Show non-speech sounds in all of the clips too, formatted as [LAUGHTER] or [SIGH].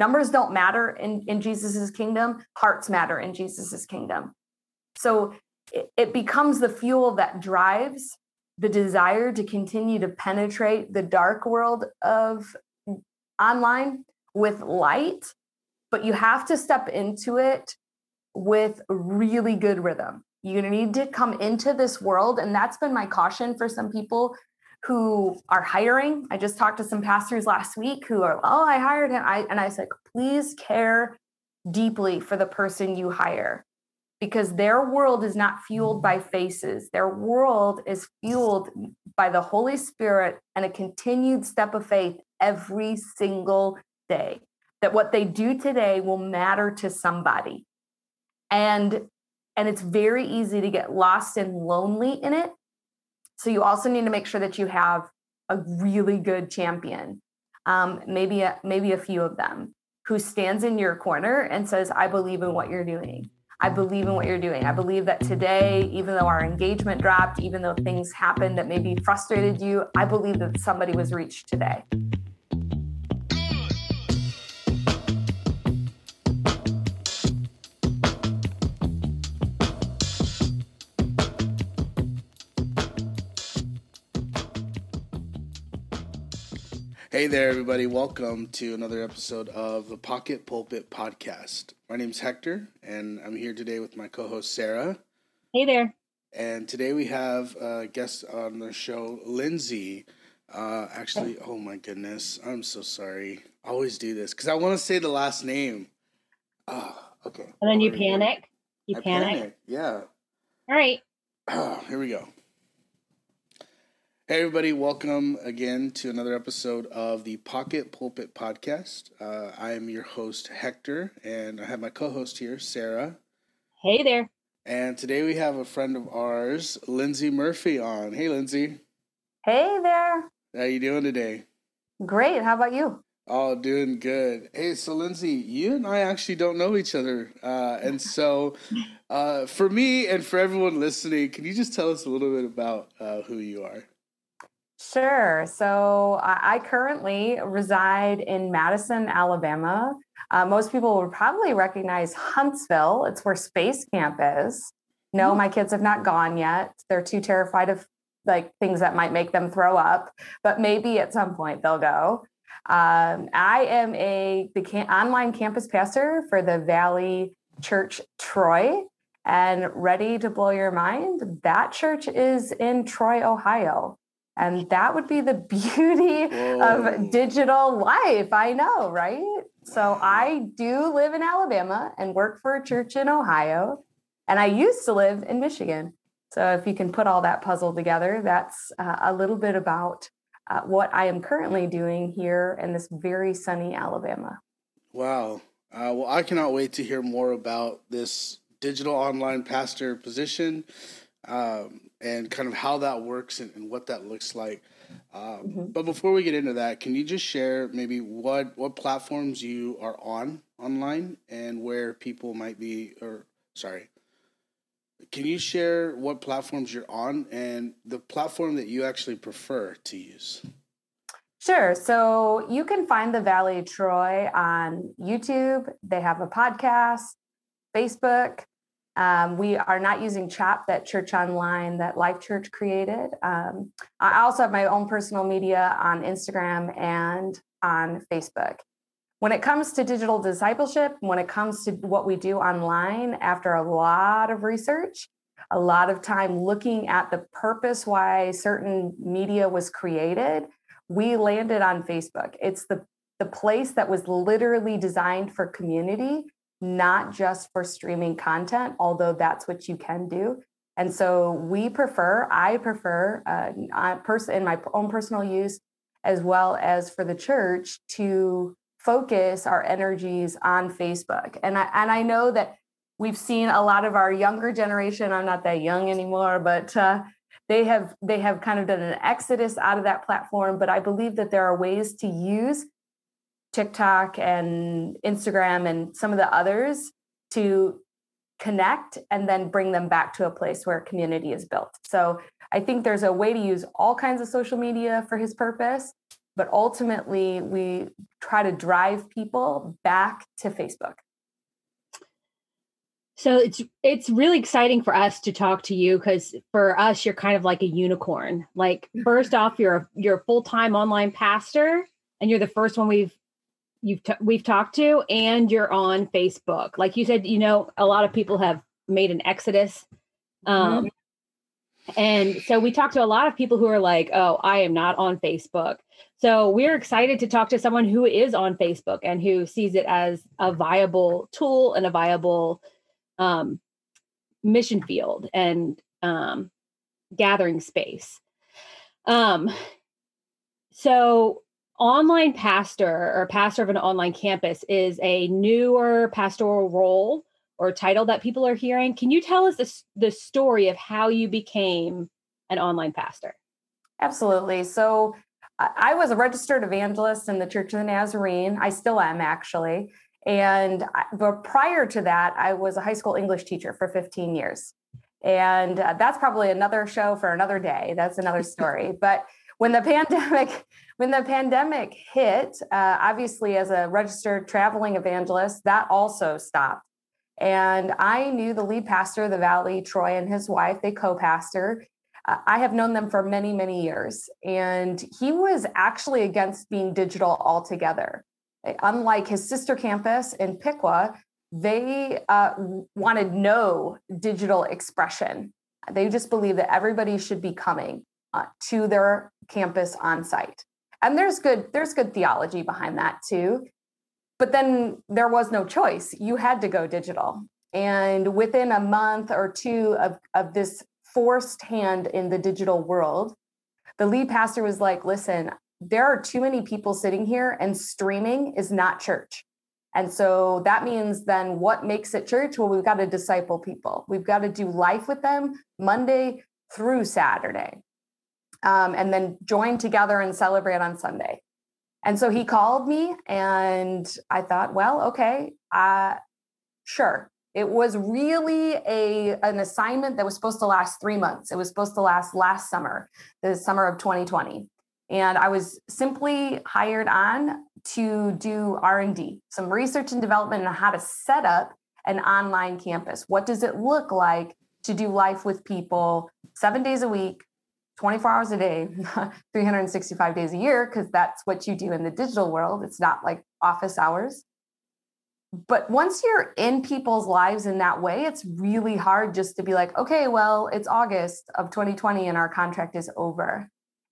Numbers don't matter in, in Jesus's kingdom, hearts matter in Jesus's kingdom. So it, it becomes the fuel that drives the desire to continue to penetrate the dark world of online with light, but you have to step into it with really good rhythm. You need to come into this world. And that's been my caution for some people who are hiring. I just talked to some pastors last week who are, oh, I hired him. I, and I said, please care deeply for the person you hire because their world is not fueled by faces. Their world is fueled by the Holy Spirit and a continued step of faith every single day. That what they do today will matter to somebody. And and it's very easy to get lost and lonely in it. So you also need to make sure that you have a really good champion, um, maybe a, maybe a few of them, who stands in your corner and says, "I believe in what you're doing. I believe in what you're doing. I believe that today, even though our engagement dropped, even though things happened that maybe frustrated you, I believe that somebody was reached today." Hey there, everybody. Welcome to another episode of the Pocket Pulpit Podcast. My name is Hector, and I'm here today with my co host, Sarah. Hey there. And today we have uh, a guest on the show, Lindsay. Uh, actually, oh my goodness, I'm so sorry. I always do this because I want to say the last name. Oh, okay. And then you panic. You panic. panic. Yeah. All right. Oh, here we go. Hey, everybody, welcome again to another episode of the Pocket Pulpit Podcast. Uh, I am your host, Hector, and I have my co host here, Sarah. Hey there. And today we have a friend of ours, Lindsay Murphy, on. Hey, Lindsay. Hey there. How you doing today? Great. How about you? Oh, doing good. Hey, so Lindsay, you and I actually don't know each other. Uh, and so uh, for me and for everyone listening, can you just tell us a little bit about uh, who you are? Sure. So I currently reside in Madison, Alabama. Uh, most people would probably recognize Huntsville. It's where Space Camp is. No, mm-hmm. my kids have not gone yet. They're too terrified of like things that might make them throw up, but maybe at some point they'll go. Um, I am a the can- online campus pastor for the Valley Church Troy, and ready to blow your mind. That church is in Troy, Ohio. And that would be the [LAUGHS] beauty Whoa. of digital life. I know, right? So I do live in Alabama and work for a church in Ohio. And I used to live in Michigan. So if you can put all that puzzle together, that's uh, a little bit about uh, what I am currently doing here in this very sunny Alabama. Wow. Uh, well, I cannot wait to hear more about this digital online pastor position. Um, and kind of how that works and, and what that looks like. Um, mm-hmm. But before we get into that, can you just share maybe what what platforms you are on online and where people might be, or sorry, can you share what platforms you're on and the platform that you actually prefer to use? Sure. So you can find the Valley Troy on YouTube. They have a podcast, Facebook, um, we are not using ChOP, that Church Online that Life Church created. Um, I also have my own personal media on Instagram and on Facebook. When it comes to digital discipleship, when it comes to what we do online, after a lot of research, a lot of time looking at the purpose why certain media was created, we landed on Facebook. It's the, the place that was literally designed for community not just for streaming content, although that's what you can do. And so we prefer, I prefer, uh, person in my own personal use, as well as for the church, to focus our energies on Facebook. And I and I know that we've seen a lot of our younger generation. I'm not that young anymore, but uh, they have they have kind of done an exodus out of that platform. But I believe that there are ways to use TikTok and Instagram and some of the others to connect and then bring them back to a place where community is built. So I think there's a way to use all kinds of social media for his purpose. but ultimately we try to drive people back to Facebook. So it's it's really exciting for us to talk to you because for us you're kind of like a unicorn. Like [LAUGHS] first off, you're a, you're a full time online pastor, and you're the first one we've you've t- we've talked to, and you're on Facebook. Like you said, you know, a lot of people have made an exodus, um, mm-hmm. and so we talked to a lot of people who are like, "Oh, I am not on Facebook." So we're excited to talk to someone who is on Facebook and who sees it as a viable tool and a viable um, mission field and um, gathering space. Um, so, online pastor or pastor of an online campus is a newer pastoral role or title that people are hearing. Can you tell us the, the story of how you became an online pastor? Absolutely. So, I was a registered evangelist in the Church of the Nazarene. I still am actually. And but prior to that, I was a high school English teacher for 15 years. And uh, that's probably another show for another day. That's another story. [LAUGHS] but when the [LAUGHS] pandemic when the pandemic hit, uh, obviously as a registered traveling evangelist, that also stopped. And I knew the lead pastor of the Valley, Troy, and his wife, they co-pastor. Uh, I have known them for many, many years. And he was actually against being digital altogether unlike his sister campus in Piqua, they uh, wanted no digital expression. They just believe that everybody should be coming uh, to their campus on site. And there's good there's good theology behind that too. But then there was no choice. You had to go digital. And within a month or two of, of this forced hand in the digital world, the lead pastor was like, listen, there are too many people sitting here and streaming is not church. And so that means then what makes it church? Well, we've got to disciple people. We've got to do life with them Monday through Saturday, um, and then join together and celebrate on Sunday. And so he called me, and I thought, well, okay, uh, sure. It was really a an assignment that was supposed to last three months. It was supposed to last last summer, the summer of 2020 and I was simply hired on to do R&D, some research and development on how to set up an online campus. What does it look like to do life with people 7 days a week, 24 hours a day, [LAUGHS] 365 days a year because that's what you do in the digital world. It's not like office hours. But once you're in people's lives in that way, it's really hard just to be like, okay, well, it's August of 2020 and our contract is over.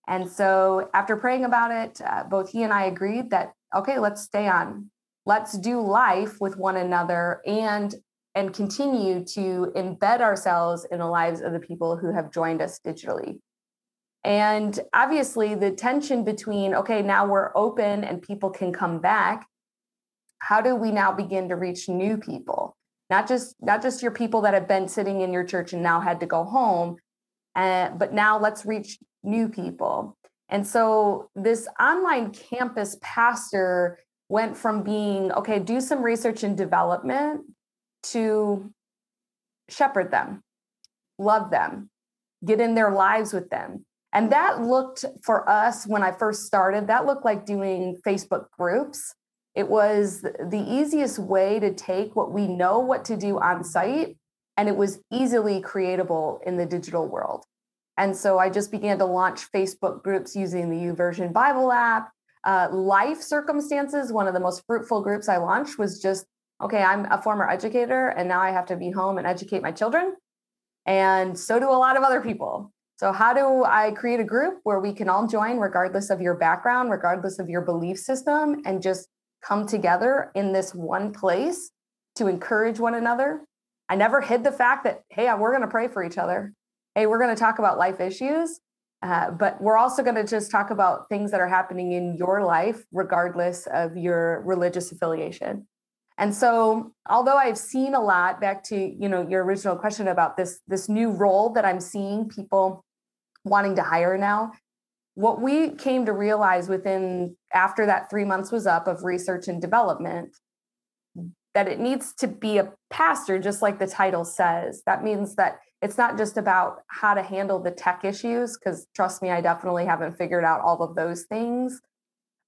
And so after praying about it, uh, both he and I agreed that, okay, let's stay on. Let's do life with one another and and continue to embed ourselves in the lives of the people who have joined us digitally. And obviously, the tension between, okay, now we're open and people can come back. How do we now begin to reach new people? Not just not just your people that have been sitting in your church and now had to go home, uh, but now let's reach new people. And so this online campus pastor went from being, okay, do some research and development to shepherd them, love them, get in their lives with them. And that looked for us when I first started, that looked like doing Facebook groups. It was the easiest way to take what we know what to do on site, and it was easily creatable in the digital world. And so I just began to launch Facebook groups using the YouVersion Bible app. Uh, life circumstances, one of the most fruitful groups I launched was just okay, I'm a former educator and now I have to be home and educate my children. And so do a lot of other people. So, how do I create a group where we can all join, regardless of your background, regardless of your belief system, and just come together in this one place to encourage one another? I never hid the fact that, hey, we're going to pray for each other hey, we're going to talk about life issues, uh, but we're also going to just talk about things that are happening in your life, regardless of your religious affiliation. And so, although I've seen a lot, back to you know your original question about this this new role that I'm seeing people wanting to hire now, what we came to realize within after that three months was up of research and development that it needs to be a pastor, just like the title says. That means that it's not just about how to handle the tech issues because trust me i definitely haven't figured out all of those things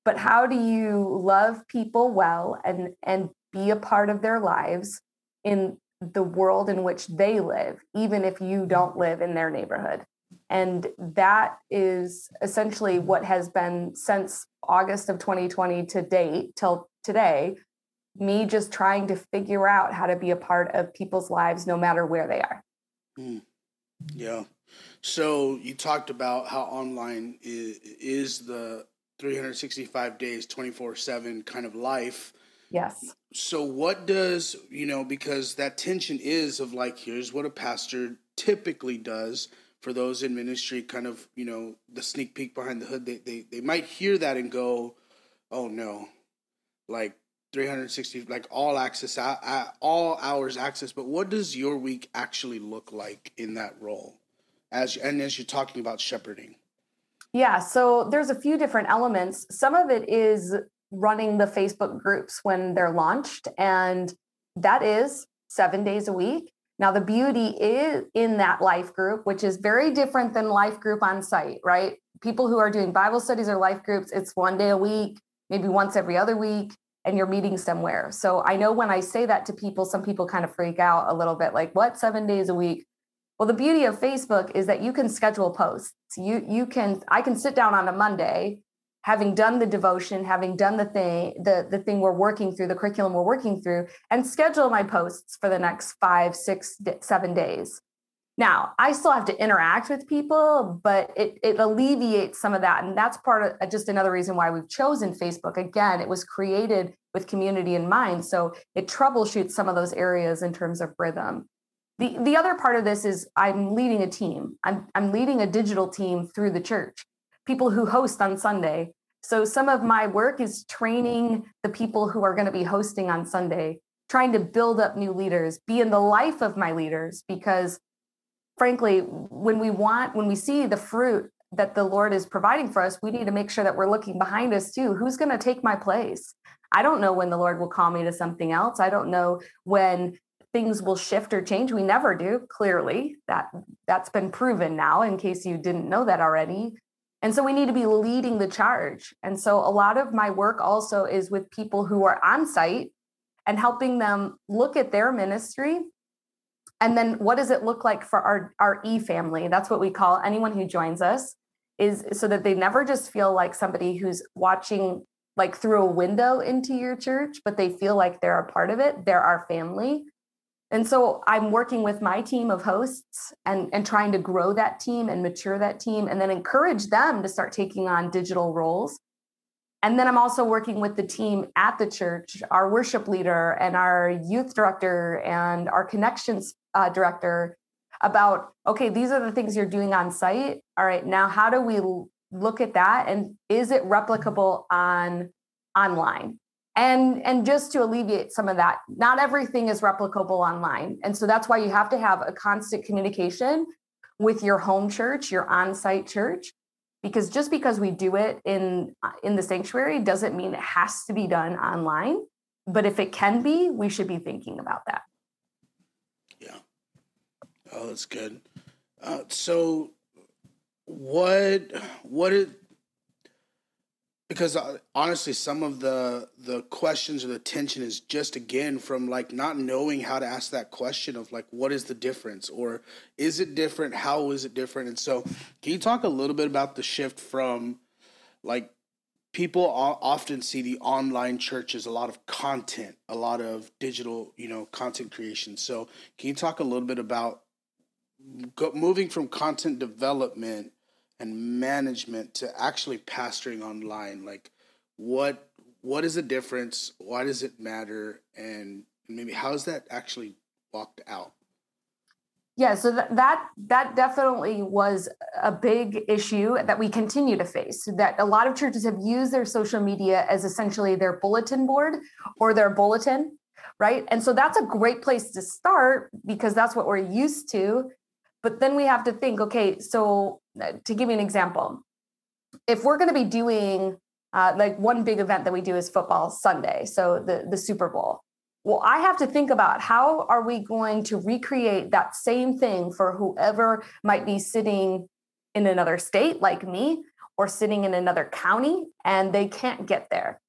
but how do you love people well and and be a part of their lives in the world in which they live even if you don't mm-hmm. live in their neighborhood and that is essentially what has been since august of 2020 to date till today me just trying to figure out how to be a part of people's lives no matter where they are. Mm. yeah. So you talked about how online is, is the 365 days 24 7 kind of life. Yes. So what does you know because that tension is of like here's what a pastor typically does for those in ministry kind of you know the sneak peek behind the hood they they, they might hear that and go oh no like 360 like all access all hours access but what does your week actually look like in that role as and as you're talking about shepherding yeah, so there's a few different elements. Some of it is running the Facebook groups when they're launched, and that is seven days a week. Now, the beauty is in that life group, which is very different than life group on site, right? People who are doing Bible studies or life groups, it's one day a week, maybe once every other week, and you're meeting somewhere. So I know when I say that to people, some people kind of freak out a little bit like, what, seven days a week? Well, the beauty of Facebook is that you can schedule posts. You you can I can sit down on a Monday, having done the devotion, having done the thing the the thing we're working through, the curriculum we're working through, and schedule my posts for the next five, six, seven days. Now, I still have to interact with people, but it, it alleviates some of that. And that's part of just another reason why we've chosen Facebook. Again, it was created with community in mind. So it troubleshoots some of those areas in terms of rhythm. The, the other part of this is I'm leading a team. I'm, I'm leading a digital team through the church, people who host on Sunday. So some of my work is training the people who are going to be hosting on Sunday, trying to build up new leaders, be in the life of my leaders, because frankly, when we want, when we see the fruit that the Lord is providing for us, we need to make sure that we're looking behind us too. Who's going to take my place? I don't know when the Lord will call me to something else. I don't know when things will shift or change we never do clearly that that's been proven now in case you didn't know that already and so we need to be leading the charge. And so a lot of my work also is with people who are on site and helping them look at their ministry. And then what does it look like for our our e family that's what we call anyone who joins us is so that they never just feel like somebody who's watching like through a window into your church but they feel like they're a part of it. They're our family and so I'm working with my team of hosts and, and trying to grow that team and mature that team and then encourage them to start taking on digital roles. And then I'm also working with the team at the church, our worship leader and our youth director and our connections uh, director about okay, these are the things you're doing on site. All right, now how do we look at that and is it replicable on online? And and just to alleviate some of that not everything is replicable online. And so that's why you have to have a constant communication with your home church your on-site church because just because we do it in in the sanctuary doesn't mean it has to be done online. But if it can be we should be thinking about that. Yeah. Oh that's good. Uh, so what what is because uh, honestly some of the the questions or the tension is just again from like not knowing how to ask that question of like what is the difference or is it different? How is it different? And so can you talk a little bit about the shift from like people often see the online church as a lot of content a lot of digital you know content creation. So can you talk a little bit about moving from content development and management to actually pastoring online like what what is the difference? Why does it matter? And maybe how is that actually walked out? Yeah so that, that that definitely was a big issue that we continue to face that a lot of churches have used their social media as essentially their bulletin board or their bulletin right? And so that's a great place to start because that's what we're used to but then we have to think okay so uh, to give you an example if we're going to be doing uh, like one big event that we do is football sunday so the the super bowl well i have to think about how are we going to recreate that same thing for whoever might be sitting in another state like me or sitting in another county and they can't get there.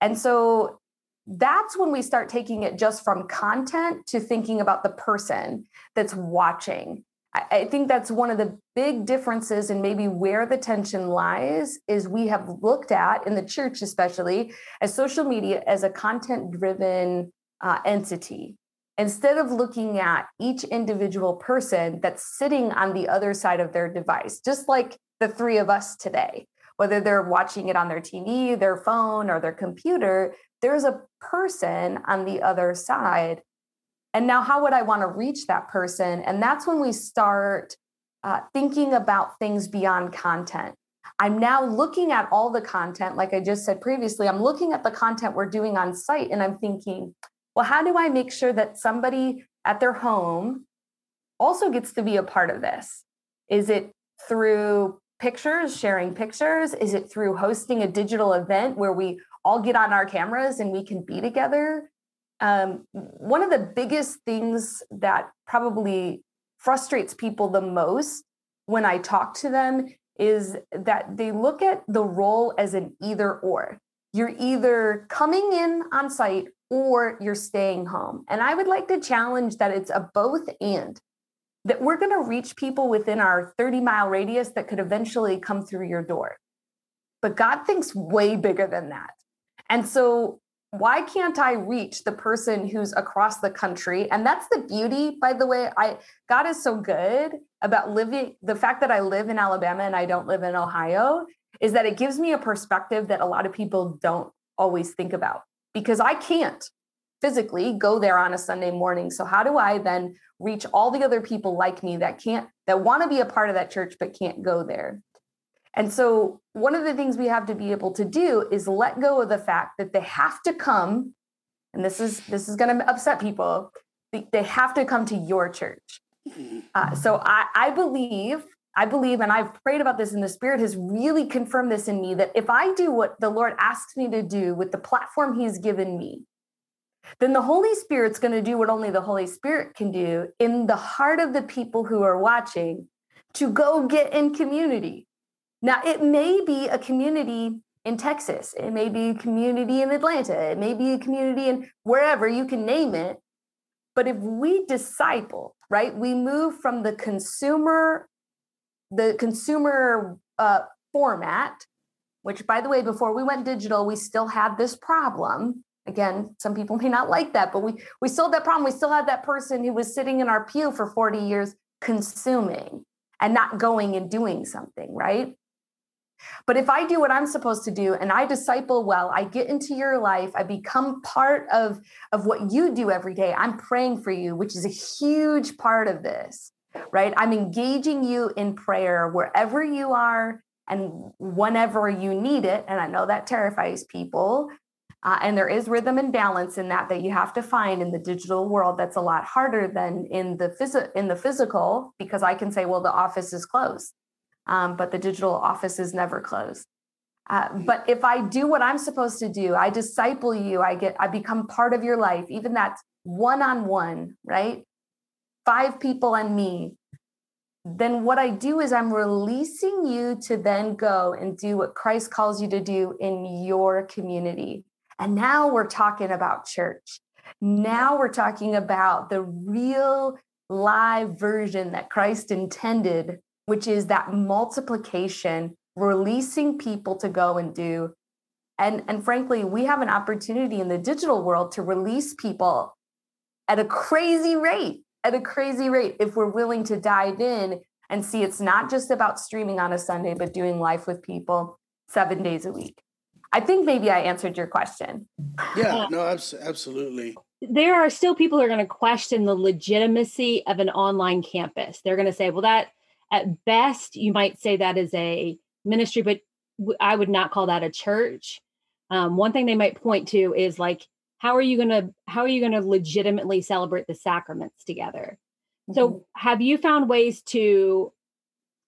And so that's when we start taking it just from content to thinking about the person that's watching. I, think that's one of the big differences and maybe where the tension lies is we have looked at in the church especially as social media as a content driven uh, entity. Instead of looking at each individual person that's sitting on the other side of their device just like the three of us today whether they're watching it on their tv their phone or their computer there's a person on the other side and now, how would I want to reach that person? And that's when we start uh, thinking about things beyond content. I'm now looking at all the content, like I just said previously, I'm looking at the content we're doing on site and I'm thinking, well, how do I make sure that somebody at their home also gets to be a part of this? Is it through pictures, sharing pictures? Is it through hosting a digital event where we all get on our cameras and we can be together? Um, one of the biggest things that probably frustrates people the most when I talk to them is that they look at the role as an either or. You're either coming in on site or you're staying home. And I would like to challenge that it's a both and that we're going to reach people within our 30 mile radius that could eventually come through your door. But God thinks way bigger than that. And so why can't I reach the person who's across the country? And that's the beauty, by the way. I God is so good about living the fact that I live in Alabama and I don't live in Ohio is that it gives me a perspective that a lot of people don't always think about because I can't physically go there on a Sunday morning. So how do I then reach all the other people like me that can't that want to be a part of that church but can't go there? And so, one of the things we have to be able to do is let go of the fact that they have to come, and this is this is going to upset people. They have to come to your church. Uh, so I, I believe, I believe, and I've prayed about this, and the Spirit has really confirmed this in me that if I do what the Lord asks me to do with the platform He's given me, then the Holy Spirit's going to do what only the Holy Spirit can do in the heart of the people who are watching to go get in community now, it may be a community in Texas, it may be a community in Atlanta, it may be a community in wherever you can name it. But if we disciple, right, we move from the consumer, the consumer uh, format, which by the way, before we went digital, we still had this problem. Again, some people may not like that, but we we still had that problem. We still had that person who was sitting in our pew for 40 years consuming and not going and doing something, right? But if I do what I'm supposed to do and I disciple well, I get into your life, I become part of, of what you do every day. I'm praying for you, which is a huge part of this, right? I'm engaging you in prayer wherever you are and whenever you need it. And I know that terrifies people. Uh, and there is rhythm and balance in that that you have to find in the digital world that's a lot harder than in the phys- in the physical because i can say well the office is closed um, but the digital office is never closed. Uh, but if I do what I'm supposed to do, I disciple you, I get, I become part of your life, even that's one on one, right? Five people and me. Then what I do is I'm releasing you to then go and do what Christ calls you to do in your community. And now we're talking about church. Now we're talking about the real live version that Christ intended which is that multiplication, releasing people to go and do. And, and frankly, we have an opportunity in the digital world to release people at a crazy rate, at a crazy rate, if we're willing to dive in and see it's not just about streaming on a Sunday, but doing life with people seven days a week. I think maybe I answered your question. Yeah, no, absolutely. There are still people who are going to question the legitimacy of an online campus. They're going to say, well, that at best you might say that is a ministry but i would not call that a church. Um, one thing they might point to is like how are you going to how are you going to legitimately celebrate the sacraments together? Mm-hmm. so have you found ways to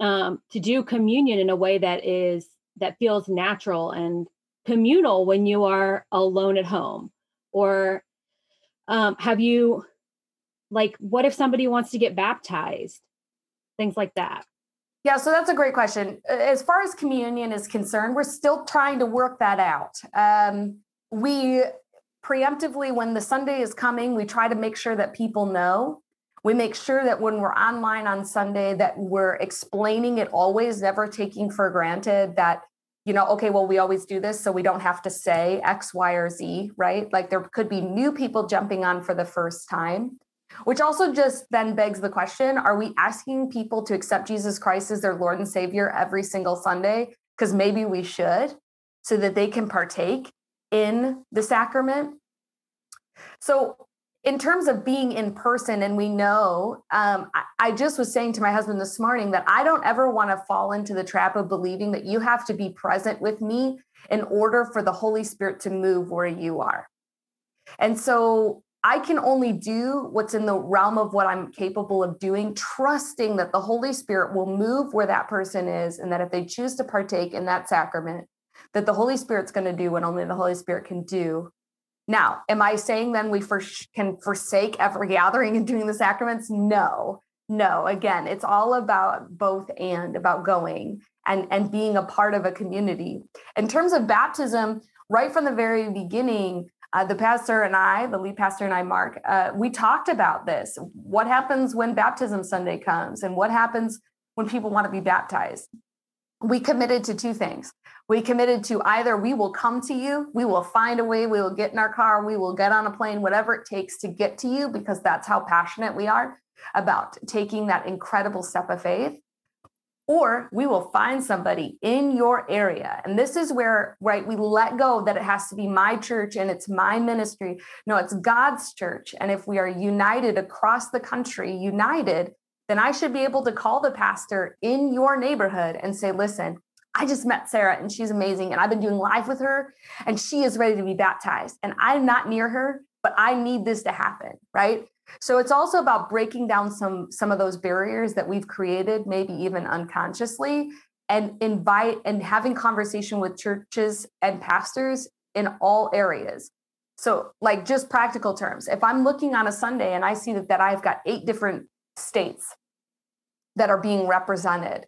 um, to do communion in a way that is that feels natural and communal when you are alone at home? Or um, have you like what if somebody wants to get baptized things like that. Yeah, so that's a great question. As far as communion is concerned, we're still trying to work that out. Um, we preemptively, when the Sunday is coming, we try to make sure that people know. We make sure that when we're online on Sunday, that we're explaining it always, never taking for granted that you know, okay, well, we always do this, so we don't have to say X, Y, or Z, right? Like there could be new people jumping on for the first time which also just then begs the question are we asking people to accept Jesus Christ as their Lord and Savior every single Sunday? Because maybe we should so that they can partake in the sacrament. So, in terms of being in person, and we know, um, I, I just was saying to my husband this morning that I don't ever want to fall into the trap of believing that you have to be present with me in order for the Holy Spirit to move where you are. And so I can only do what's in the realm of what I'm capable of doing, trusting that the Holy Spirit will move where that person is, and that if they choose to partake in that sacrament, that the Holy Spirit's going to do what only the Holy Spirit can do. Now, am I saying then we for, can forsake every gathering and doing the sacraments? No, no. Again, it's all about both and about going and and being a part of a community. In terms of baptism, right from the very beginning, uh, the pastor and I, the lead pastor and I, Mark, uh, we talked about this. What happens when baptism Sunday comes, and what happens when people want to be baptized? We committed to two things. We committed to either we will come to you, we will find a way, we will get in our car, we will get on a plane, whatever it takes to get to you, because that's how passionate we are about taking that incredible step of faith or we will find somebody in your area and this is where right we let go that it has to be my church and it's my ministry no it's god's church and if we are united across the country united then i should be able to call the pastor in your neighborhood and say listen I just met Sarah and she's amazing. And I've been doing live with her and she is ready to be baptized. And I'm not near her, but I need this to happen. Right. So it's also about breaking down some some of those barriers that we've created, maybe even unconsciously, and invite and having conversation with churches and pastors in all areas. So, like just practical terms, if I'm looking on a Sunday and I see that, that I've got eight different states that are being represented,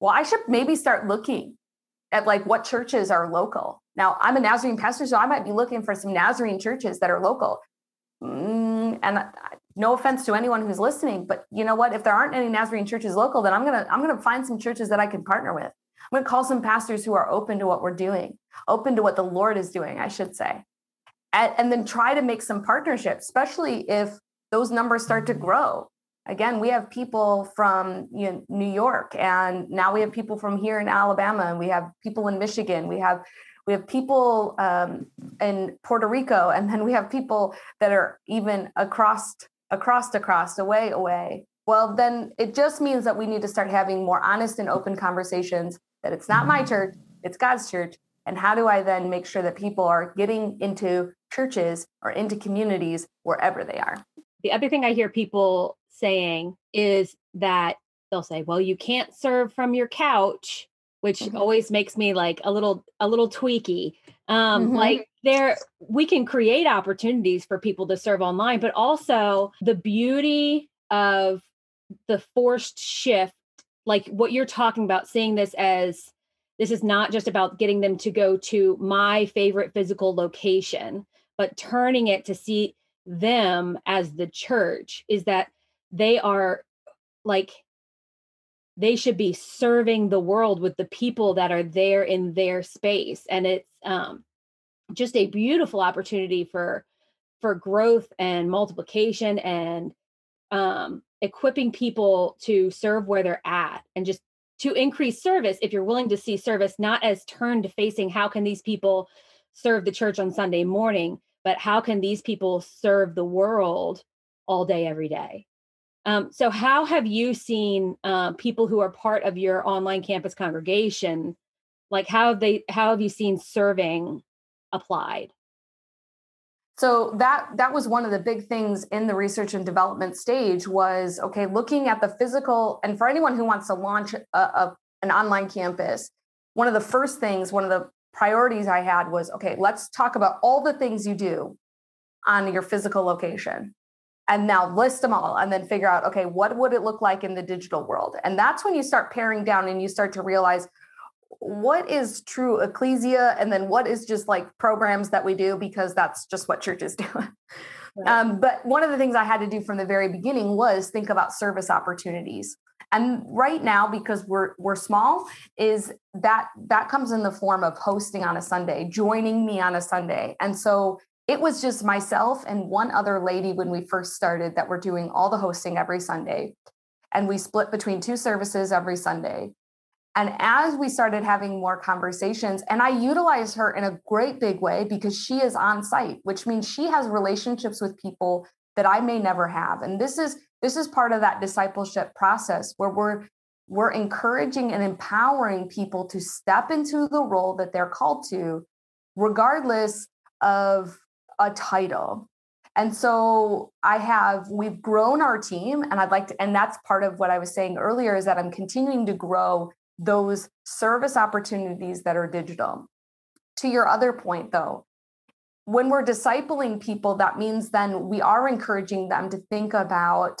well, I should maybe start looking at like what churches are local. Now, I'm a Nazarene pastor, so I might be looking for some Nazarene churches that are local. Mm, and no offense to anyone who's listening, but you know what? If there aren't any Nazarene churches local, then I'm gonna I'm gonna find some churches that I can partner with. I'm gonna call some pastors who are open to what we're doing, open to what the Lord is doing, I should say, and, and then try to make some partnerships, especially if those numbers start to grow. Again, we have people from you know, New York, and now we have people from here in Alabama, and we have people in Michigan. We have we have people um, in Puerto Rico, and then we have people that are even across, across, across, away, away. Well, then it just means that we need to start having more honest and open conversations. That it's not my mm-hmm. church, it's God's church, and how do I then make sure that people are getting into churches or into communities wherever they are? The other thing I hear people saying is that they'll say, "Well, you can't serve from your couch." Which mm-hmm. always makes me like a little a little tweaky um mm-hmm. like there we can create opportunities for people to serve online but also the beauty of the forced shift like what you're talking about seeing this as this is not just about getting them to go to my favorite physical location but turning it to see them as the church is that they are like they should be serving the world with the people that are there in their space. And it's um, just a beautiful opportunity for for growth and multiplication and um, equipping people to serve where they're at and just to increase service if you're willing to see service not as turned facing how can these people serve the church on sunday morning but how can these people serve the world all day every day um, so, how have you seen uh, people who are part of your online campus congregation? Like, how have they? How have you seen serving applied? So that that was one of the big things in the research and development stage was okay, looking at the physical. And for anyone who wants to launch a, a, an online campus, one of the first things, one of the priorities I had was okay, let's talk about all the things you do on your physical location and now list them all and then figure out okay what would it look like in the digital world? And that's when you start paring down and you start to realize what is true ecclesia? And then what is just like programs that we do? Because that's just what churches [LAUGHS] do right. um, but one of the things i had to do from the very beginning was think about service opportunities. And right now because we're we're small is that that comes in the form of hosting on a sunday joining me on a sunday. And so it was just myself and one other lady when we first started that were doing all the hosting every Sunday. And we split between two services every Sunday. And as we started having more conversations, and I utilize her in a great big way because she is on site, which means she has relationships with people that I may never have. And this is this is part of that discipleship process where we're we're encouraging and empowering people to step into the role that they're called to, regardless of a title. And so I have, we've grown our team, and I'd like to, and that's part of what I was saying earlier is that I'm continuing to grow those service opportunities that are digital. To your other point, though, when we're discipling people, that means then we are encouraging them to think about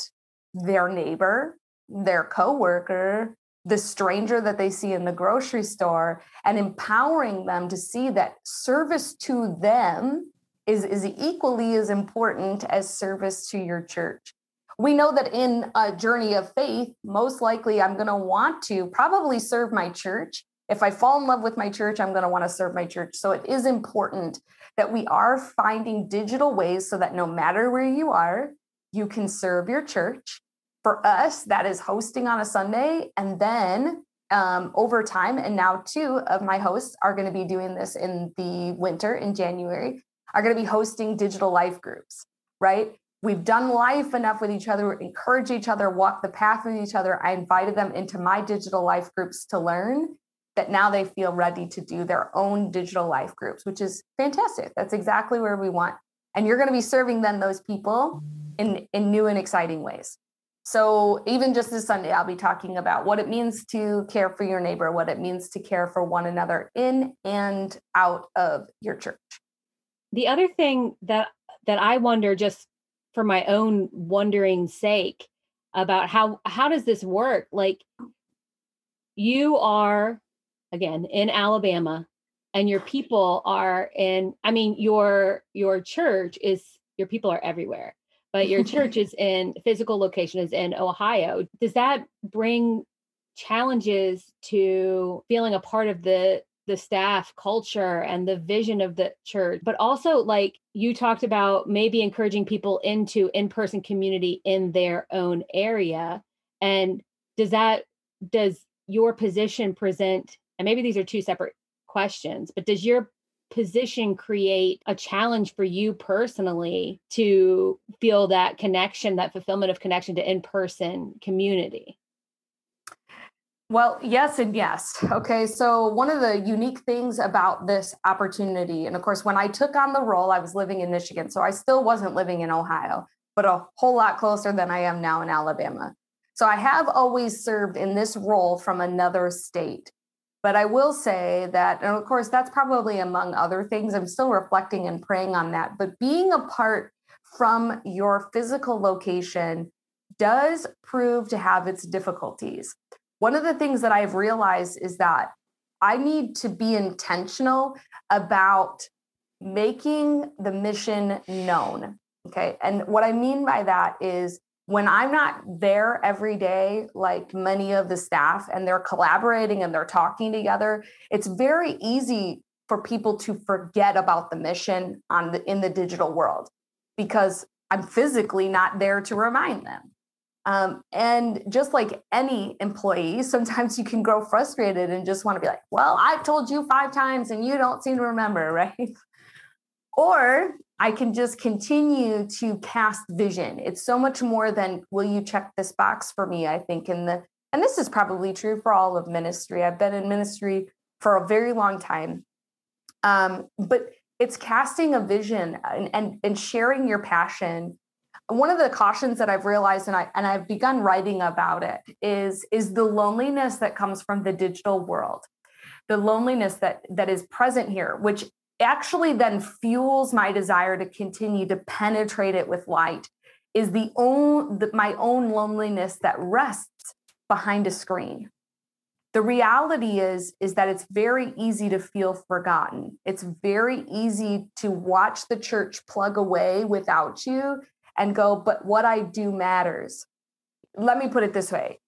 their neighbor, their coworker, the stranger that they see in the grocery store, and empowering them to see that service to them is, is equally as important as service to your church. We know that in a journey of faith, most likely I'm going to want to probably serve my church. If I fall in love with my church, I'm going to want to serve my church. So it is important that we are finding digital ways so that no matter where you are, you can serve your church. For us, that is hosting on a Sunday. And then um, over time, and now two of my hosts are going to be doing this in the winter in January are going to be hosting digital life groups, right? We've done life enough with each other, encourage each other, walk the path with each other. I invited them into my digital life groups to learn that now they feel ready to do their own digital life groups, which is fantastic. That's exactly where we want. And you're going to be serving then those people in, in new and exciting ways. So even just this Sunday, I'll be talking about what it means to care for your neighbor, what it means to care for one another in and out of your church the other thing that that I wonder just for my own wondering sake about how how does this work? Like you are again in Alabama and your people are in I mean your your church is your people are everywhere but your [LAUGHS] church is in physical location is in Ohio. Does that bring challenges to feeling a part of the the staff culture and the vision of the church but also like you talked about maybe encouraging people into in-person community in their own area. And does that does your position present and maybe these are two separate questions but does your position create a challenge for you personally to feel that connection that fulfillment of connection to in-person community well, yes, and yes. Okay. So, one of the unique things about this opportunity, and of course, when I took on the role, I was living in Michigan. So, I still wasn't living in Ohio, but a whole lot closer than I am now in Alabama. So, I have always served in this role from another state. But I will say that, and of course, that's probably among other things. I'm still reflecting and praying on that. But being apart from your physical location does prove to have its difficulties one of the things that I've realized is that I need to be intentional about making the mission known. Okay. And what I mean by that is when I'm not there every day, like many of the staff, and they're collaborating and they're talking together, it's very easy for people to forget about the mission on the in the digital world because I'm physically not there to remind them. Um, and just like any employee, sometimes you can grow frustrated and just want to be like, well, I've told you five times and you don't seem to remember, [LAUGHS] right? or I can just continue to cast vision. It's so much more than will you check this box for me? I think in the and this is probably true for all of ministry. I've been in ministry for a very long time. Um, but it's casting a vision and, and, and sharing your passion one of the cautions that I've realized and I and I've begun writing about it is is the loneliness that comes from the digital world. The loneliness that that is present here which actually then fuels my desire to continue to penetrate it with light is the own the, my own loneliness that rests behind a screen the reality is is that it's very easy to feel forgotten it's very easy to watch the church plug away without you and go but what i do matters. Let me put it this way.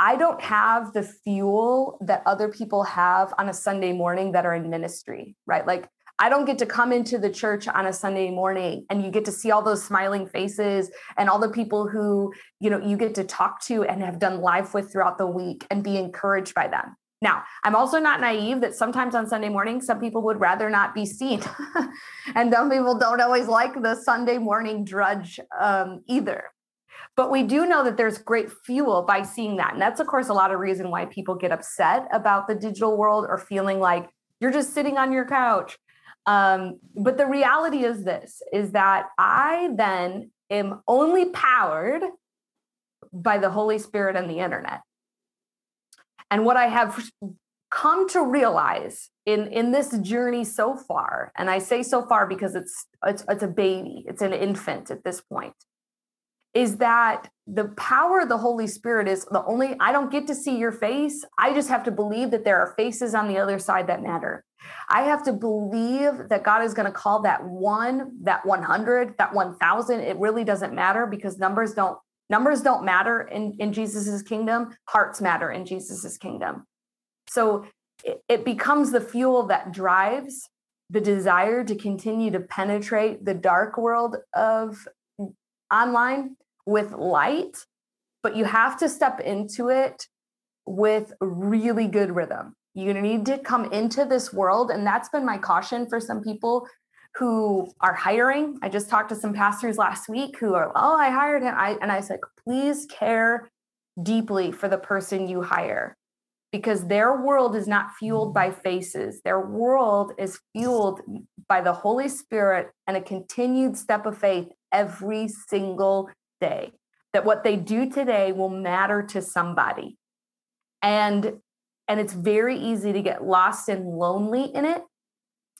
I don't have the fuel that other people have on a sunday morning that are in ministry right? Like I don't get to come into the church on a Sunday morning and you get to see all those smiling faces and all the people who, you know, you get to talk to and have done life with throughout the week and be encouraged by them. Now, I'm also not naive that sometimes on Sunday morning, some people would rather not be seen. [LAUGHS] and some people don't always like the Sunday morning drudge um, either. But we do know that there's great fuel by seeing that. And that's, of course, a lot of reason why people get upset about the digital world or feeling like you're just sitting on your couch um, but the reality is this is that I then am only powered by the Holy Spirit and the internet. And what I have come to realize in, in this journey so far, and I say so far because it's, it's, it's a baby, it's an infant at this point, is that the power of the Holy Spirit is the only, I don't get to see your face. I just have to believe that there are faces on the other side that matter. I have to believe that God is going to call that one, that 100, that 1000. It really doesn't matter because numbers don't numbers don't matter in in Jesus's kingdom. Hearts matter in Jesus's kingdom. So it, it becomes the fuel that drives the desire to continue to penetrate the dark world of online with light, but you have to step into it with really good rhythm. You need to come into this world. And that's been my caution for some people who are hiring. I just talked to some pastors last week who are, oh, I hired him. I, and I said, please care deeply for the person you hire because their world is not fueled by faces. Their world is fueled by the Holy Spirit and a continued step of faith every single day. That what they do today will matter to somebody. And and it's very easy to get lost and lonely in it.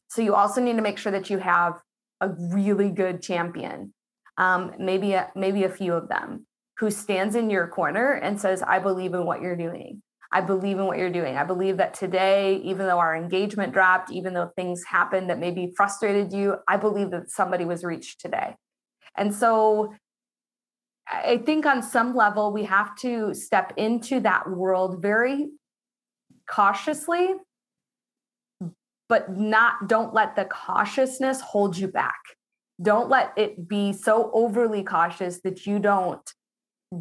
So you also need to make sure that you have a really good champion, um, maybe a, maybe a few of them, who stands in your corner and says, "I believe in what you're doing. I believe in what you're doing. I believe that today, even though our engagement dropped, even though things happened that maybe frustrated you, I believe that somebody was reached today." And so I think on some level, we have to step into that world very cautiously, but not, don't let the cautiousness hold you back. Don't let it be so overly cautious that you don't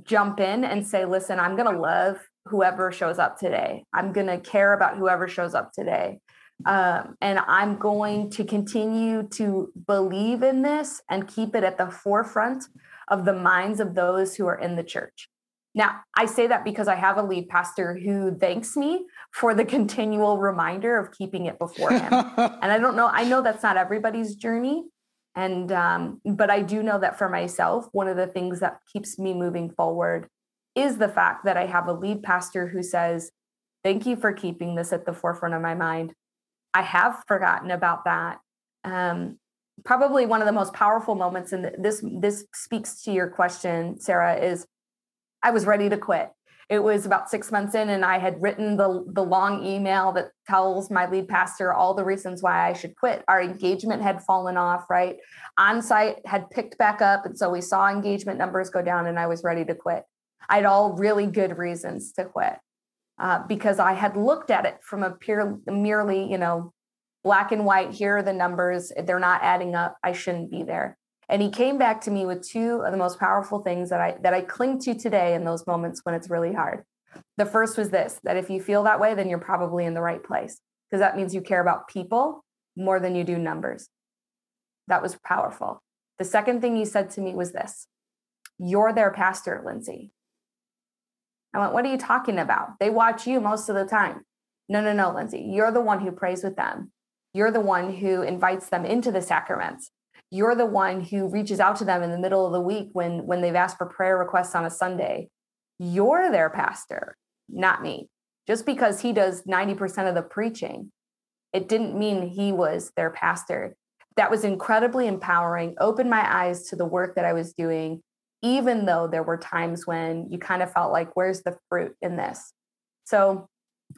jump in and say, listen, I'm going to love whoever shows up today. I'm going to care about whoever shows up today. Um, and I'm going to continue to believe in this and keep it at the forefront of the minds of those who are in the church. Now, I say that because I have a lead pastor who thanks me for the [LAUGHS] continual reminder of keeping it before him. [LAUGHS] and I don't know, I know that's not everybody's journey. And, um, but I do know that for myself, one of the things that keeps me moving forward is the fact that I have a lead pastor who says, Thank you for keeping this at the forefront of my mind. I have forgotten about that. Um, probably one of the most powerful moments, and this this speaks to your question, Sarah, is I was ready to quit. It was about six months in, and I had written the the long email that tells my lead pastor all the reasons why I should quit. Our engagement had fallen off, right? On-site had picked back up, and so we saw engagement numbers go down, and I was ready to quit. I had all really good reasons to quit uh, because I had looked at it from a pure, merely, you know, black and white. Here are the numbers; they're not adding up. I shouldn't be there. And he came back to me with two of the most powerful things that I that I cling to today in those moments when it's really hard. The first was this that if you feel that way, then you're probably in the right place because that means you care about people more than you do numbers. That was powerful. The second thing he said to me was this You're their pastor, Lindsay. I went, What are you talking about? They watch you most of the time. No, no, no, Lindsay. You're the one who prays with them. You're the one who invites them into the sacraments you're the one who reaches out to them in the middle of the week when when they've asked for prayer requests on a sunday you're their pastor not me just because he does 90% of the preaching it didn't mean he was their pastor that was incredibly empowering opened my eyes to the work that i was doing even though there were times when you kind of felt like, where's the fruit in this? So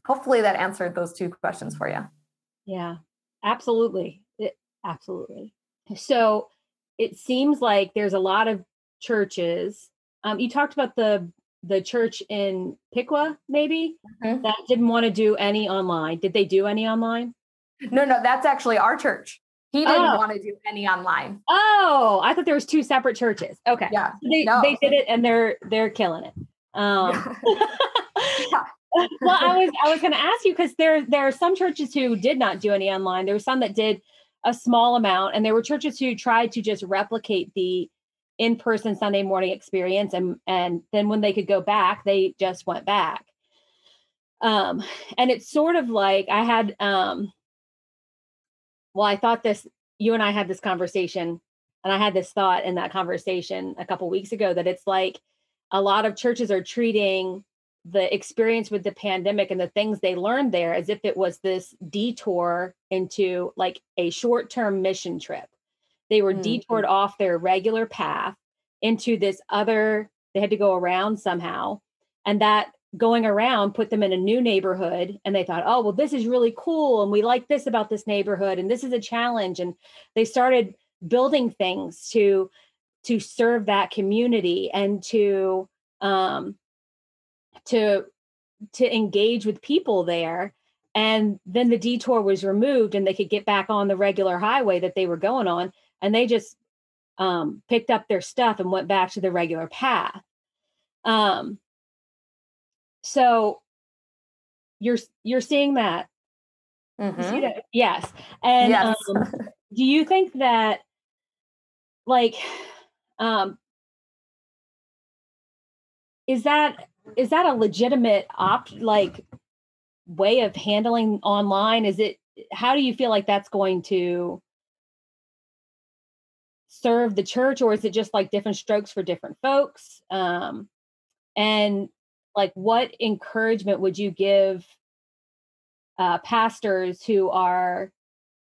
hopefully that answered those two questions for you. Yeah, absolutely. It, absolutely. So it seems like there's a lot of churches. Um, you talked about the the church in Piqua, maybe mm-hmm. that didn't want to do any online. Did they do any online? No, no, that's actually our church. He didn't oh. want to do any online. Oh, I thought there was two separate churches. Okay. Yeah. They no. they did it and they're they're killing it. Um yeah. [LAUGHS] well, I was I was going to ask you because there there are some churches who did not do any online. There were some that did a small amount, and there were churches who tried to just replicate the in-person Sunday morning experience, and and then when they could go back, they just went back. Um, and it's sort of like I had um well, I thought this, you and I had this conversation, and I had this thought in that conversation a couple weeks ago that it's like a lot of churches are treating the experience with the pandemic and the things they learned there as if it was this detour into like a short term mission trip. They were mm-hmm. detoured off their regular path into this other, they had to go around somehow. And that going around put them in a new neighborhood and they thought oh well this is really cool and we like this about this neighborhood and this is a challenge and they started building things to to serve that community and to um to to engage with people there and then the detour was removed and they could get back on the regular highway that they were going on and they just um, picked up their stuff and went back to the regular path um, so you're you're seeing that. Mm-hmm. See that? Yes. And yes. Um, [LAUGHS] do you think that like um is that is that a legitimate opt like way of handling online? Is it how do you feel like that's going to serve the church or is it just like different strokes for different folks? Um and like what encouragement would you give uh, pastors who are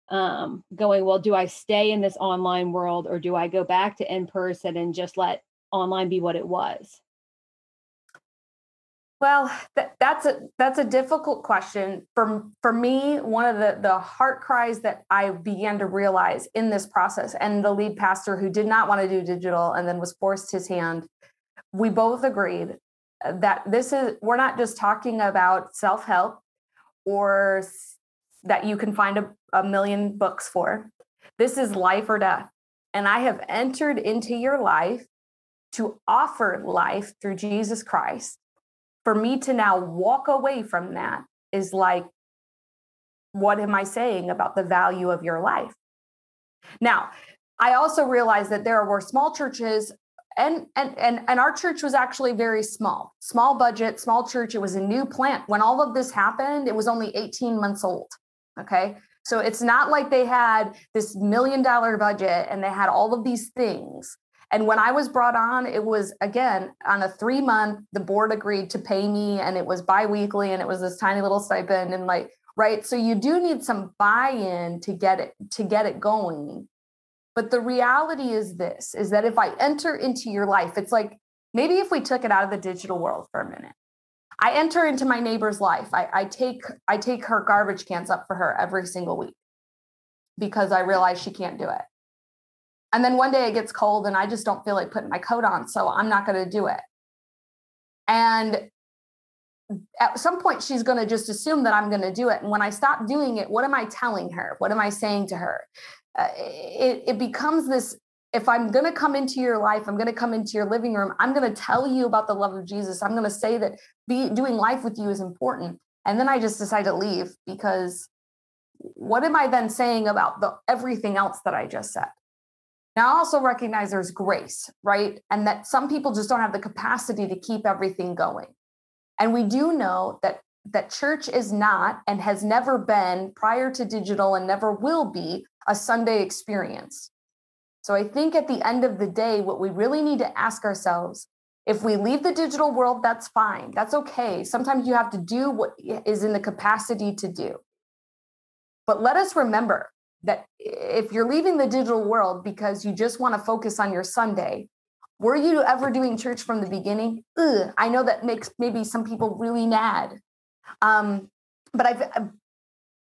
um, going well do i stay in this online world or do i go back to in person and just let online be what it was well th- that's a that's a difficult question. For for me one of the the heart cries that i began to realize in this process and the lead pastor who did not want to do digital and then was forced his hand we both agreed uh, that this is we're not just talking about self-help or that you can find a, a million books for. This is life or death. And i have entered into your life to offer life through jesus christ for me to now walk away from that is like what am i saying about the value of your life? Now I also realized that there were small churches and and and and our church was actually very small small budget small church. It was a new plant. When all of this happened it was only 18 months old okay? So it's not like they had this million dollar budget and they had all of these things and when i was brought on it was again on a three month the board agreed to pay me and it was biweekly and it was this tiny little stipend and like right so you do need some buy-in to get it to get it going but the reality is this is that if I enter into your life, it's like maybe if we took it out of the digital world for a minute. I enter into my neighbor's life. I, I take I take her garbage cans up for her every single week because I realize she can't do it. And then one day it gets cold and I just don't feel like putting my coat on, so I'm not going to do it. And at some point she's going to just assume that I'm going to do it. And when I stop doing it, what am I telling her? What am I saying to her? uh, it, it becomes this if I'm going to come into your life, I'm going to come into your living room, I'm going to tell you about the love of Jesus. I'm going to say that be doing life with you is important. And then I just decide to leave because what am I then saying about the everything else that I just said? Now, I also recognize there's grace, right? And that some people just don't have the capacity to keep everything going. And we do know that that church is not and has never been prior to digital and never will be a Sunday experience. So I think at the end of the day, what we really need to ask ourselves if we leave the digital world, that's fine. That's okay. Sometimes you have to do what is in the capacity to do. But let us remember that if you're leaving the digital world because you just want to focus on your Sunday, were you ever doing church from the beginning? Ugh, I know that makes maybe some people really mad. Um, but I've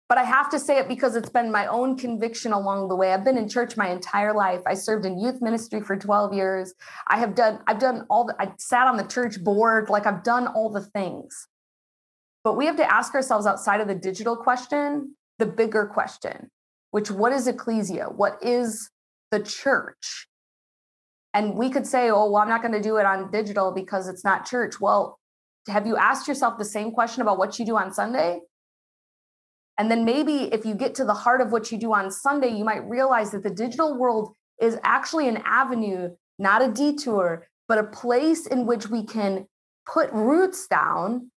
but I have to say it because it's been my own conviction along the way. I've been in church my entire life. I served in youth ministry for 12 years. I have done, I've done all the, I sat on the church board, like I've done all the things. But we have to ask ourselves outside of the digital question, the bigger question, which what is ecclesia? What is the church? And we could say, oh, well, I'm not going to do it on digital because it's not church. Well, have you asked yourself the same question about what you do on Sunday? And then maybe if you get to the heart of what you do on Sunday, you might realize that the digital world is actually an avenue, not a detour, but a place in which we can put roots down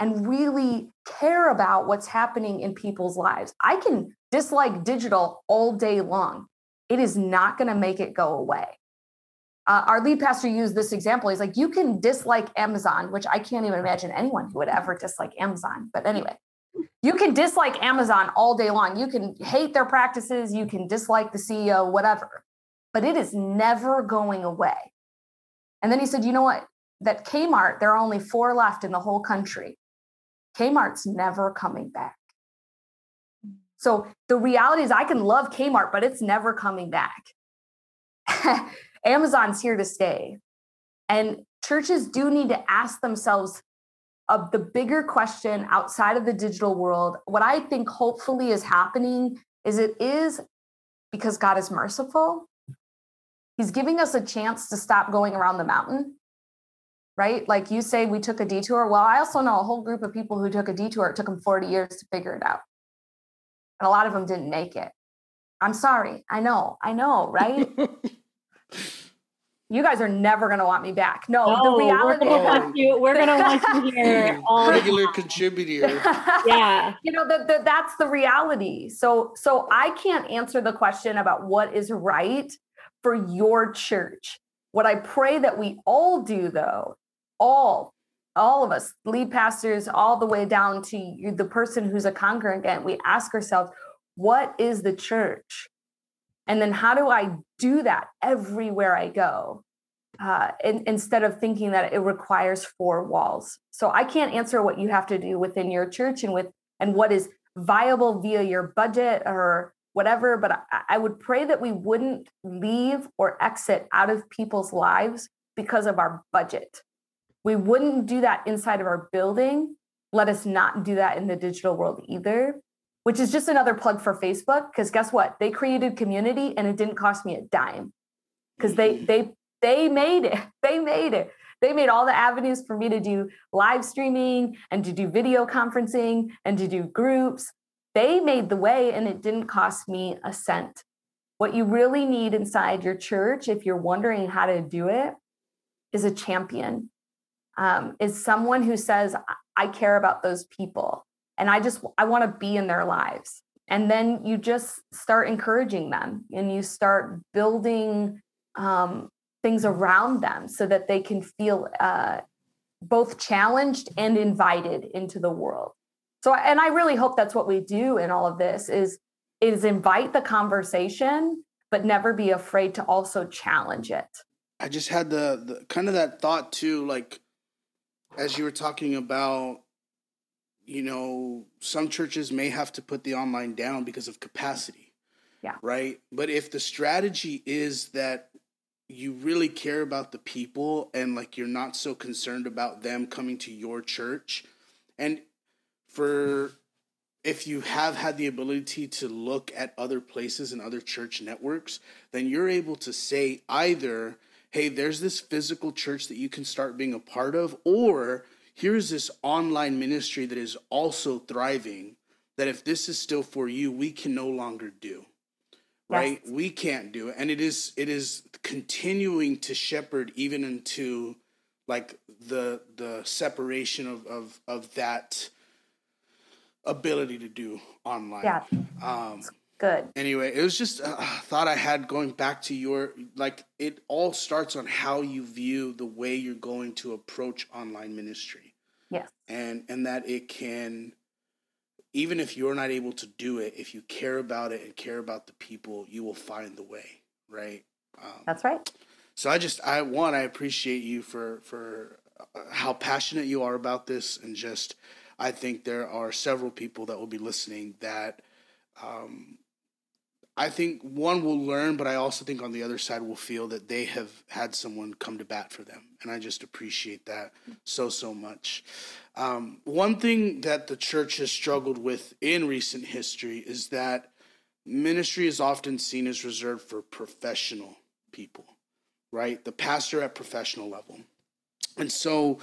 and really care about what's happening in people's lives. I can dislike digital all day long. It is not going to make it go away. Uh, our lead pastor used this example. He's like, you can dislike Amazon, which I can't even imagine anyone who would ever dislike Amazon. But anyway, you can dislike Amazon all day long. You can hate their practices. You can dislike the CEO, whatever, but it is never going away. And then he said, you know what? That Kmart, there are only four left in the whole country. Kmart's never coming back. Hmm. So the reality is, I can love Kmart, but it's never coming back. [LAUGHS] Amazon's here to stay. And churches do need to ask themselves of the bigger question outside of the digital world, what I think hopefully is happening is it is because God is merciful. He's giving us a chance to stop going around the mountain, right? Like you say, we took a detour. Well, I also know a whole group of people who took a detour. It took them 40 years to figure it out. And a lot of them didn't make it. I'm sorry. I know. I know, right? you guys are never going to want me back. No, no the reality we're gonna, you, we're gonna want you here. [LAUGHS] All Regular contributor. [LAUGHS] yeah. You know, that the, that's the reality. So, so I can't answer the question about what is right for your church. What I pray that we all do though, all, all of us, lead pastors, all the way down to you, the person who's a congregant, we ask ourselves, what is the church? And then how do I do that everywhere I go? Uh, in, instead of thinking that it requires four walls. So I can't answer what you have to do within your church and with and what is viable via your budget or whatever. But I, I would pray that we wouldn't leave or exit out of people's lives because of our budget. We wouldn't do that inside of our building. Let us not do that in the digital world either which is just another plug for Facebook. Because guess what? They created community and it didn't cost me a dime because they [LAUGHS] they they made it. [LAUGHS] They made it. They made all the avenues for me to do live streaming and to do video conferencing and to do groups. They made the way and it didn't cost me a cent. What you really need inside your church, if you're wondering how to do it, is a champion, um, is someone who says, I care about those people and i just i want to be in their lives. And then you just start encouraging them and you start building um, things around them so that they can feel uh, both challenged and invited into the world. So and i really hope that's what we do in all of this is is invite the conversation but never be afraid to also challenge it. I just had the, the kind of that thought too like as you were talking about you know, some churches may have to put the online down because of capacity. Yeah. Right. But if the strategy is that you really care about the people and like you're not so concerned about them coming to your church, and for if you have had the ability to look at other places and other church networks, then you're able to say either, hey, there's this physical church that you can start being a part of, or here's this online ministry that is also thriving that if this is still for you we can no longer do right? Yes. we can't do it. And it is it is continuing to shepherd even into like the the separation of of of that ability to do online. Yeah. Um good anyway it was just a thought i had going back to your like it all starts on how you view the way you're going to approach online ministry Yes. And and that it can even if you're not able to do it, if you care about it and care about the people, you will find the way, right? Um, That's right. So I just I one I appreciate you for for uh, how passionate you are about this and just I think there are several people that will be listening that um, I think one will learn, but I also think on the other side will feel that they have had someone come to bat for them. And I just appreciate that so, so much. Um, one thing that the church has struggled with in recent history is that ministry is often seen as reserved for professional people, right? The pastor at professional level. And so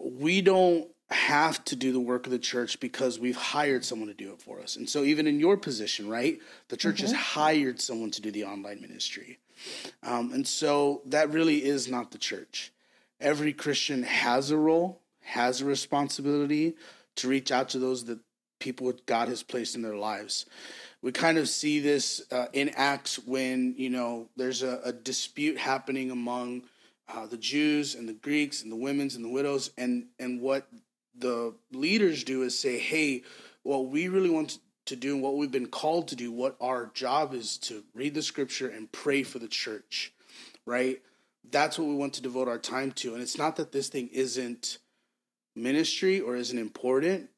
we don't have to do the work of the church because we've hired someone to do it for us. And so, even in your position, right, the church mm-hmm. has hired someone to do the online ministry. Um, and so, that really is not the church. Every Christian has a role, has a responsibility to reach out to those that people God has placed in their lives. We kind of see this uh, in Acts when, you know, there's a, a dispute happening among uh, the Jews and the Greeks and the women's and the widows, and and what the leaders do is say, hey, what we really want to do and what we've been called to do, what our job is to read the scripture and pray for the church, right? That's what we want to devote our time to. And it's not that this thing isn't ministry or isn't important,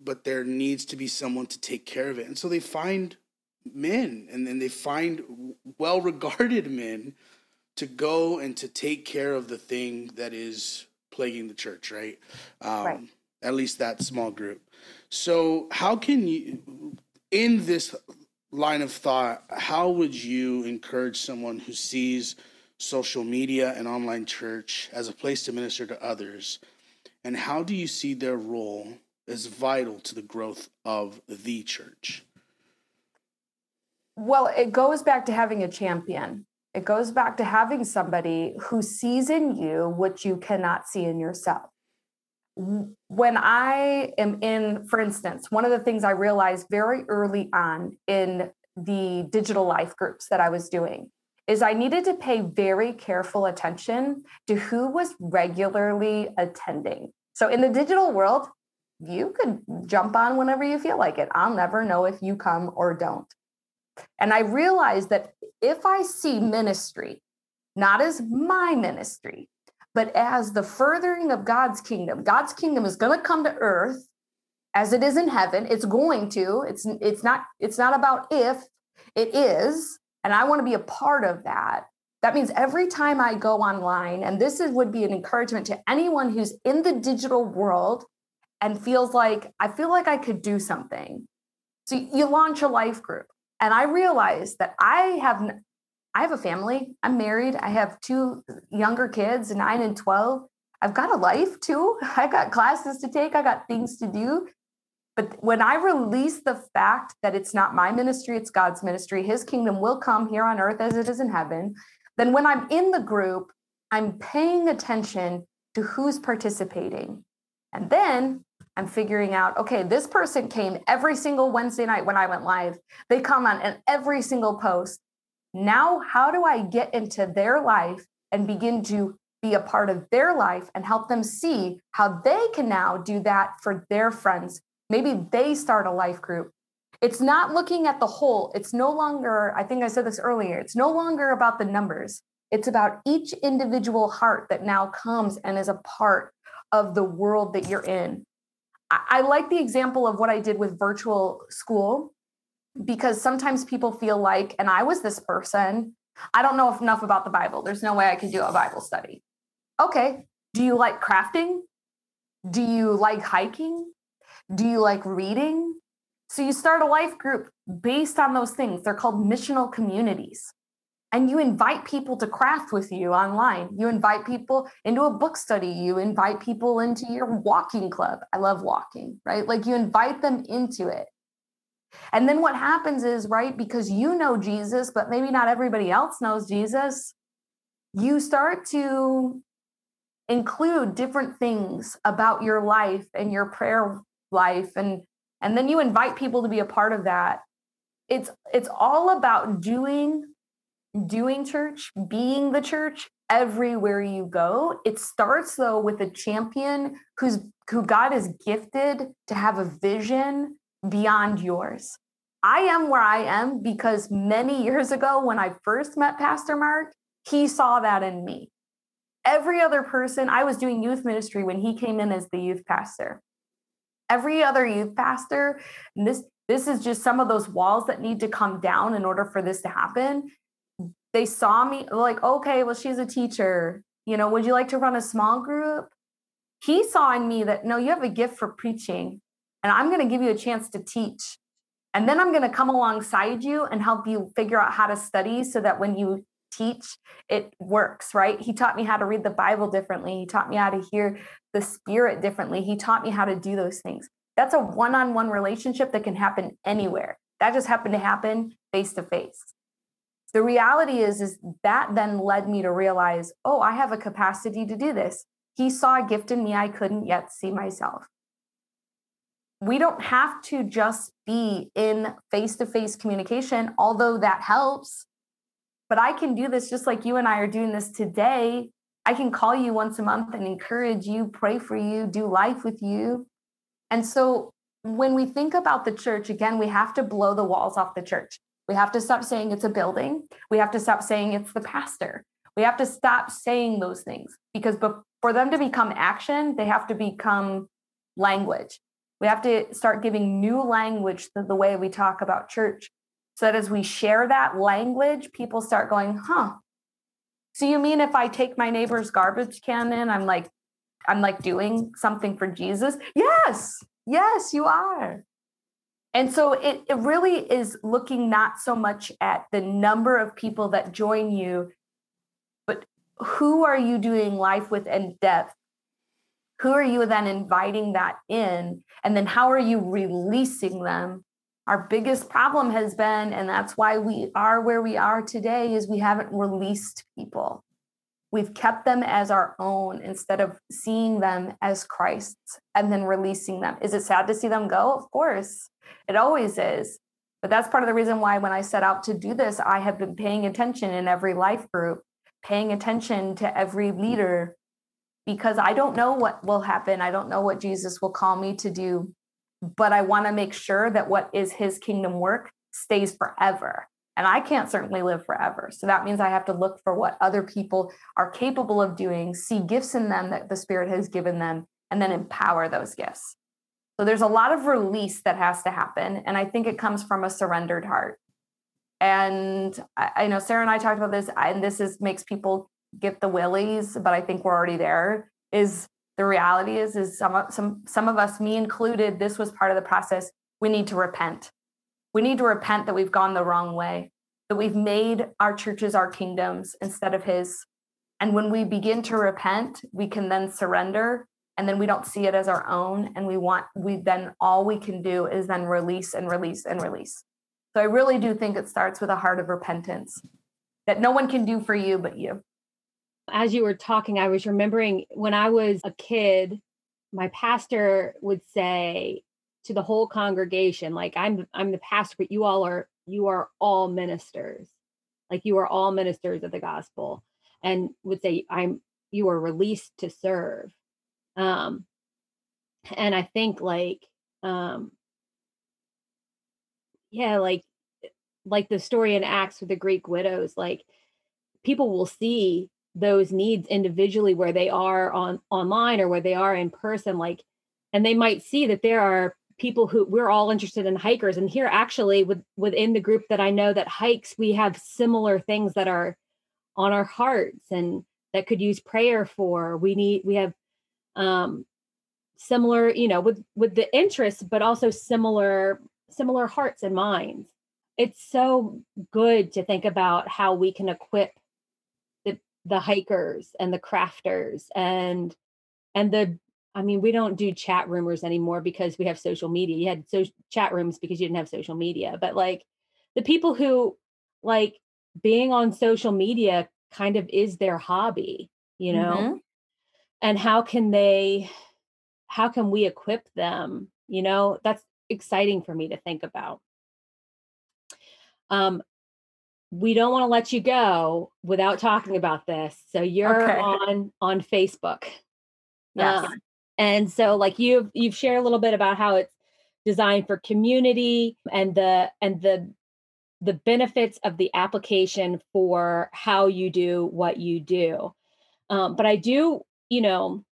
but there needs to be someone to take care of it. And so they find men and then they find well regarded [LAUGHS] men to go and to take care of the thing that is plaguing the church, right? Um, right at least that small group. So, how can you, in this line of thought, how would you encourage someone who sees social media and online church as a place to minister to others? And how do you see their role as vital to the growth of the church? Well, it goes back to having a champion. It goes back to having somebody who sees in you what you cannot see in yourself when I am in, for instance, one of the things I realized very early on in the digital life groups that I was doing is I needed to pay very careful attention to who was regularly attending. So in the digital world, you could jump on whenever you feel like it. I'll never know if you come or don't. And I realized that if I see ministry not as my ministry, but as the furthering of God's kingdom. God's kingdom is going to come to earth as it is in heaven. It's going to. It's it's not it's not about if, it is, and I want to be a part of that. That means every time I go online, and this is, would be an encouragement to anyone who's in the digital world and feels like I feel like I could do something. So you launch a life group, and I realize that I have I have a family. I'm married. I have two younger kids, nine and 12. I've got a life too. [LAUGHS] I got classes to take, I got things to do. But when I release the fact that it's not my ministry, it's God's ministry, his kingdom will come here on earth as it is in heaven, then when I'm in the group, I'm paying attention to who's participating. And then I'm figuring out, okay, this person came every single Wednesday night when I went live. They come on every single post. Now, how do I get into their life and begin to be a part of their life and help them see how they can now do that for their friends? Maybe they start a life group. It's not looking at the whole. It's no longer, I think I said this earlier, it's no longer about the numbers. It's about each individual heart that now comes and is a part of the world that you're in. I, like the example of what I did with virtual school because sometimes people feel like, and I was this person, I don't know enough about the Bible. There's no way I can do a Bible study. Okay. Do you like crafting? Do you like hiking? Do you like reading? So you start a life group based on those things. They're called missional communities. And you invite people to craft with you online. You invite people into a book study. You invite people into your walking club. I love walking, right? Like you invite them into it. And then what happens is, right, because you know Jesus, but maybe not everybody else knows Jesus, you start to include different things about your life and your prayer life and and then you invite people to be a part of that. It's it's all about doing doing church, being the church everywhere you go. It starts though with a champion who's who God has gifted to have a vision beyond yours. I am where I am because many years ago, when I first met Pastor Mark, he saw that in me. Every other person, I was doing youth ministry when he came in as the youth pastor. Every other youth pastor, this this is just some of those walls that need to come down in order for this to happen. They saw me like, okay, well, she's a teacher. You know, would you like to run a small group? He saw in me that no, you have a gift for preaching, and I'm going to give you a chance to teach. And then I'm going to come alongside you and help you figure out how to study so that when you teach, it works, right? He taught me how to read the Bible differently. He taught me how to hear the Spirit differently. He taught me how to do those things. That's a one on one relationship that can happen anywhere. That just happened to happen face to face. The reality is, is that then led me to realize, oh, I have a capacity to do this. He saw a gift in me I couldn't yet see myself we don't have to just be in face to face communication, although that helps. But I can do this just like you and I are doing this today. I can call you once a month and encourage you, pray for you, do life with you. And so when we think about the church, again, we have to blow the walls off the church. We have to stop saying it's a building. We have to stop saying it's the pastor. We have to stop saying those things because for them to become action, they have to become language. We have to start giving new language to the way we talk about church so that as we share that language, people start going, huh. So you mean if I take my neighbor's garbage can in, I'm like, I'm like doing something for Jesus? Yes, yes, you are. And so it, it really is looking not so much at the number of people that join you, but who are you doing life with in depth who are you then inviting that in? And then how are you releasing them? Our biggest problem has been and that's why we are where we are today is we haven't released people. We've kept them as our own instead of seeing them as christ's and then releasing them. Is it sad to see them go? Of course it always is. But that's part of the reason why when i set out to do this i have been paying attention in every life group paying attention to every leader because I don't know what will happen. I don't know what Jesus will call me to do, but I want to make sure that what is his kingdom work stays forever. And I can't certainly live forever. So that means I have to look for what other people are capable of doing, see gifts in them that the Spirit has given them, and then empower those gifts. So there's a lot of release that has to happen. And I think it comes from a surrendered heart. And I, I know Sarah and I talked about this, and this is makes people get the willies, but I think we're already there. Is the reality is is some some some of us, me included, this was part of the process. We need to repent. We need to repent that we've gone the wrong way, that we've made our churches our kingdoms instead of His. And when we begin to repent, we can then surrender and then we don't see it as our own and we want we then all we can do is then release and release and release so i really do think it starts with a heart of repentance that no one can do for you but you as you were talking, I was remembering when I was a kid, my pastor would say to the whole congregation, like I'm I'm the pastor, but you all are you are all ministers. Like you are all ministers of the gospel. And would say, I'm you are released to serve. Um and I think like um yeah, like like the story in Acts with the Greek widows, like people will see those needs individually where they are on online or where they are in person like and they might see that there are people who we're all interested in hikers. And here actually with within the group that I know that hikes we have similar things that are on our hearts and that could use prayer for. We need we have um similar you know with with the interests but also similar similar hearts and minds. It's so good to think about how we can equip the hikers and the crafters and and the I mean, we don't do chat rumors anymore because we have social media. You had so chat rooms because you didn't have social media. But like the people who like being on social media kind of is their hobby, you know? Mm-hmm. And how can they how can we equip them? You know, that's exciting for me to think about. Um, we don't want to let you go without talking about this. So you're okay. on on Facebook. Yes. Um, and so like you've you've shared a little bit about how it's designed for community and the and the the benefits of the application for how you do what you do. Um, but I do, you know,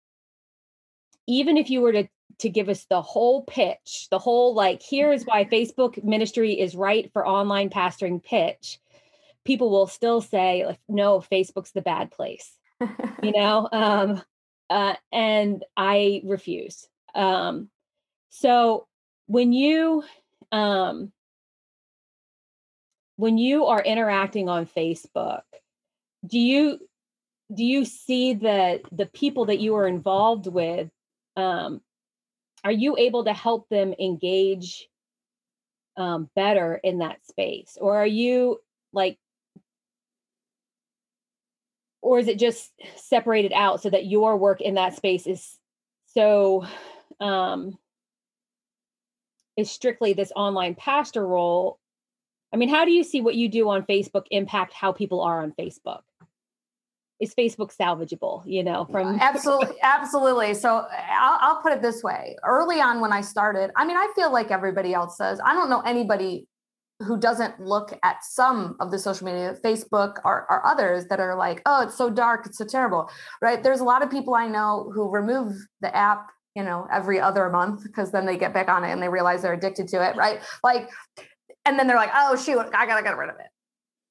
even if you were to to give us the whole pitch, the whole like, here's why Facebook ministry is right for online pastoring pitch, people will still say, like, no, Facebook's the bad place, you [LAUGHS] know? Um, uh, and I refuse. Um, so when you, um, when you are interacting on Facebook, do you do you see the the people that you are involved with um, are you able to help them engage um, better in that space or are you like or is it just separated out so that your work in that space is so um is strictly this online pastor role i mean how do you see what you do on facebook impact how people are on facebook is Facebook salvageable? You know, from absolutely, [LAUGHS] absolutely. So I'll, I'll put it this way: early on when I started, I mean, I feel like everybody else says. I don't know anybody who doesn't look at some of the social media, Facebook or, or others that are like, oh, it's so dark, it's so terrible, right? There's a lot of people I know who remove the app you know every other month because then they get back on it and they realize they're addicted to it right like and then they're like oh shoot i gotta get rid of it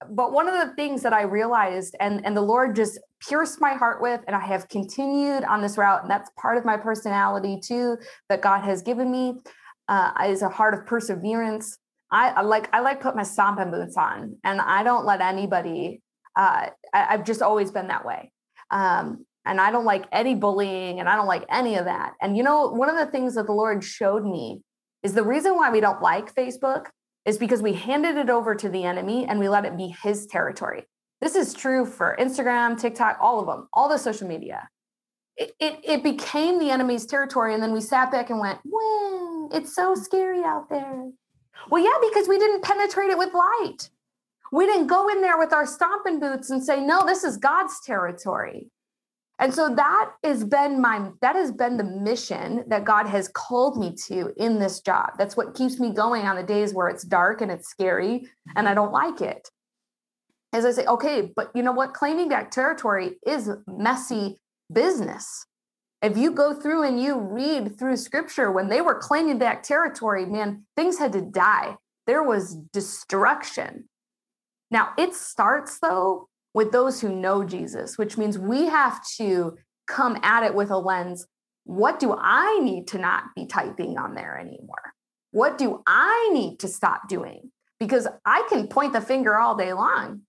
but one of the things that I realized and, and the Lord just pierced my heart with, and I have continued on this route, and that's part of my personality too, that God has given me, uh, is a heart of perseverance. I, I, like I like put my stomping boots on, and I don't let anybody. Uh, I, have just always been that way, um, and I don't like any bullying, and I don't like any of that. And you know, one of the things that the Lord showed me is the reason why we don't like Facebook is because we handed it over to the enemy and we let it be his territory. This is true for Instagram, TikTok, all of them, all the social media. It, it, it became the enemy's territory. And then we sat back and went, well, it's so scary out there. Well, yeah, because we didn't penetrate it with light. We didn't go in there with our stomping boots and say, no, this is God's territory. And so that has been my that has been the mission that God has called me to in this job. That's what keeps me going on the days where it's dark and it's scary and I don't like it. As I say, okay, but you know what? Claiming back territory is messy business. If you go through and you read through scripture, when they were claiming back territory, man, things had to die. There was destruction. Now it starts though with those who know Jesus, which means we have to come at it with a lens what do I need to not be typing on there anymore? What do I need to stop doing? Because I can point the finger all day long.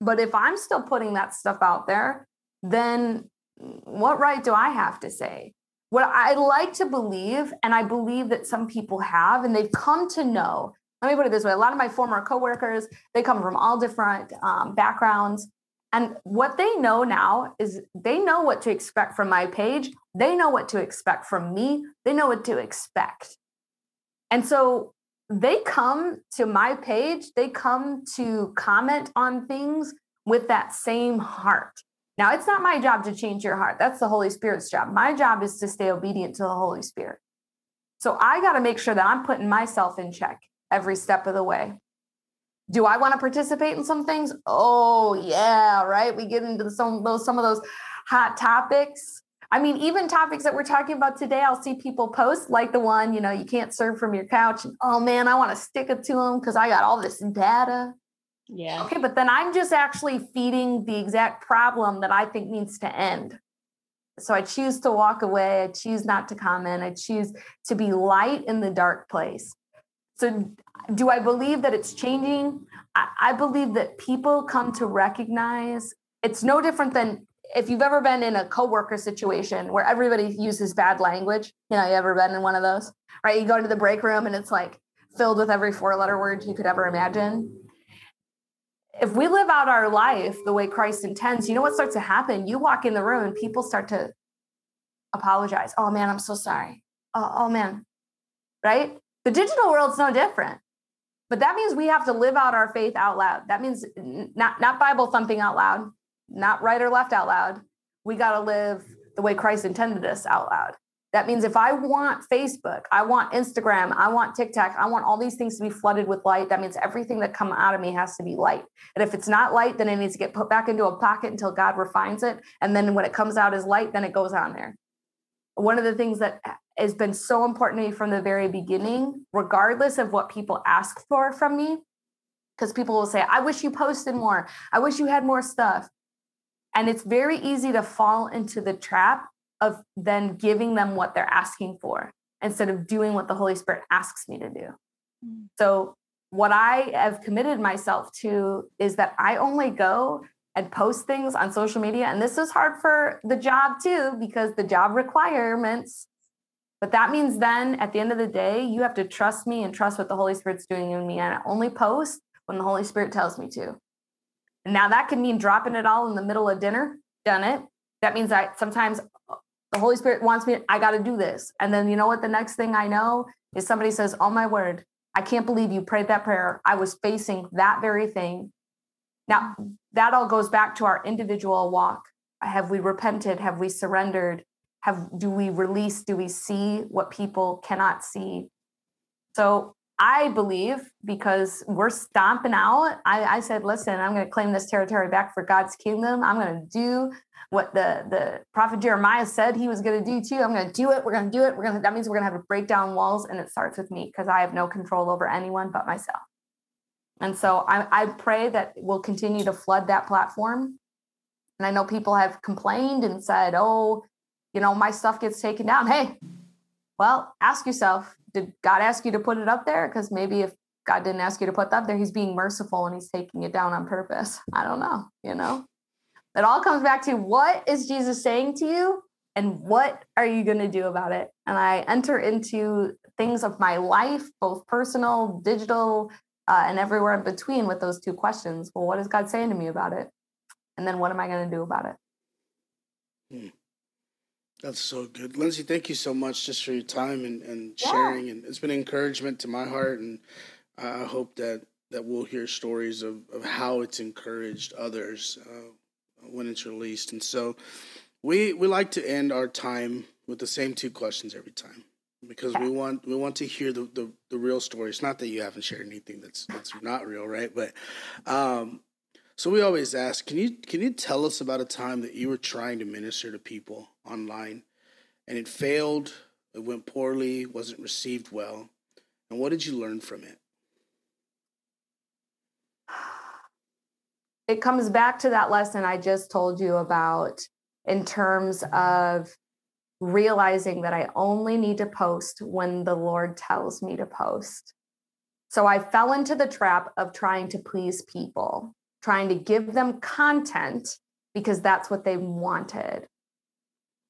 But if I'm still putting that stuff out there, then what right do I have to say? What I like to believe, and I believe that some people have, and they've come to know. Let me put it this way a lot of my former coworkers they come from all different um, backgrounds and what they know now is they know what to expect from my page they know what to expect from me they know what to expect. And so they come to my page they come to comment on things with that same heart now it's not my job to change your heart that's the holy spirit's job my job is to stay obedient to the holy spirit so i got to make sure that i'm putting myself in check every step of the way. Do I want to participate in some things? Oh yeah, right. We get into some those some of those hot topics. I mean, even topics that we're talking about today, I'll see people post like the one, you know, you can't serve from your couch. And, oh man, I want to stick it to them because I got all this data. Yeah. Okay, but then I'm just actually feeding the exact problem that I think needs to end. So I choose to walk away. I choose not to comment. I choose to be light in the dark place. So, do I believe that it's changing? I, believe that people come to recognize it's no different than if you've ever been in a coworker situation where everybody uses bad language. You know, you ever been in one of those, right? You go to the break room and it's like filled with every four letter word you could ever imagine. If we live out our life the way Christ intends, you know what starts to happen? You walk in the room and people start to apologize. Oh man, I'm so sorry. Oh, oh man. Right? The digital world's no different. But that means we have to live out our faith out loud. That means not, not Bible thumping out loud, not right or left out loud. We got to live the way Christ intended us out loud. That means if I want Facebook, I want Instagram, I want TikTok, I want all these things to be flooded with light. That means everything that come out of me has to be light. And if it's not light, then it needs to get put back into a pocket until God refines it. And then when it comes out as light, then it goes on there. One of the things that has been so important to me from the very beginning, regardless of what people ask for from me, because people will say, I wish you posted more. I wish you had more stuff. And it's very easy to fall into the trap of then giving them what they're asking for instead of doing what the Holy Spirit asks me to do. Mm. So, what I have committed myself to is that I only go and post things on social media. And this is hard for the job too, because the job requirements. But that means then at the end of the day, you have to trust me and trust what the Holy Spirit's doing in me. And I only post when the Holy Spirit tells me to. And now that can mean dropping it all in the middle of dinner, done it. That means I sometimes the Holy Spirit wants me, I got to do this. And then you know what? The next thing I know is somebody says, Oh my word, I can't believe you prayed that prayer. I was facing that very thing. Now, mm-hmm. that all goes back to our individual walk. Have we repented? Have we surrendered? Have do we release? Do we see what people cannot see? So I believe because we're stomping out. I, I said, listen, I'm going to claim this territory back for God's kingdom. I'm going to do what the the prophet Jeremiah said he was going to do too. I'm going to do it. We're going to do it. We're going to. That means we're going to have to break down walls, and it starts with me because I have no control over anyone but myself. And so I, I pray that we'll continue to flood that platform. And I know people have complained and said, "Oh, you know, my stuff gets taken down." Hey, well, ask yourself: Did God ask you to put it up there? Because maybe if God didn't ask you to put that there, He's being merciful and He's taking it down on purpose. I don't know. You know. It all comes back to what is Jesus saying to you and what are you going to do about it? And I enter into things of my life, both personal, digital, uh, and everywhere in between with those two questions. Well, what is God saying to me about it? And then what am I going to do about it? Hmm. That's so good. Lindsay, thank you so much just for your time and, and yeah. sharing. And it's been encouragement to my heart. And I hope that, that we'll hear stories of, of how it's encouraged others. Uh, when it's released. And so we we like to end our time with the same two questions every time because we want we want to hear the, the, the real story. It's not that you haven't shared anything that's that's not real, right? But um, so we always ask, can you can you tell us about a time that you were trying to minister to people online and it failed, it went poorly, wasn't received well, and what did you learn from it? It comes back to that lesson I just told you about in terms of realizing that I only need to post when the Lord tells me to post. So I fell into the trap of trying to please people, trying to give them content because that's what they wanted.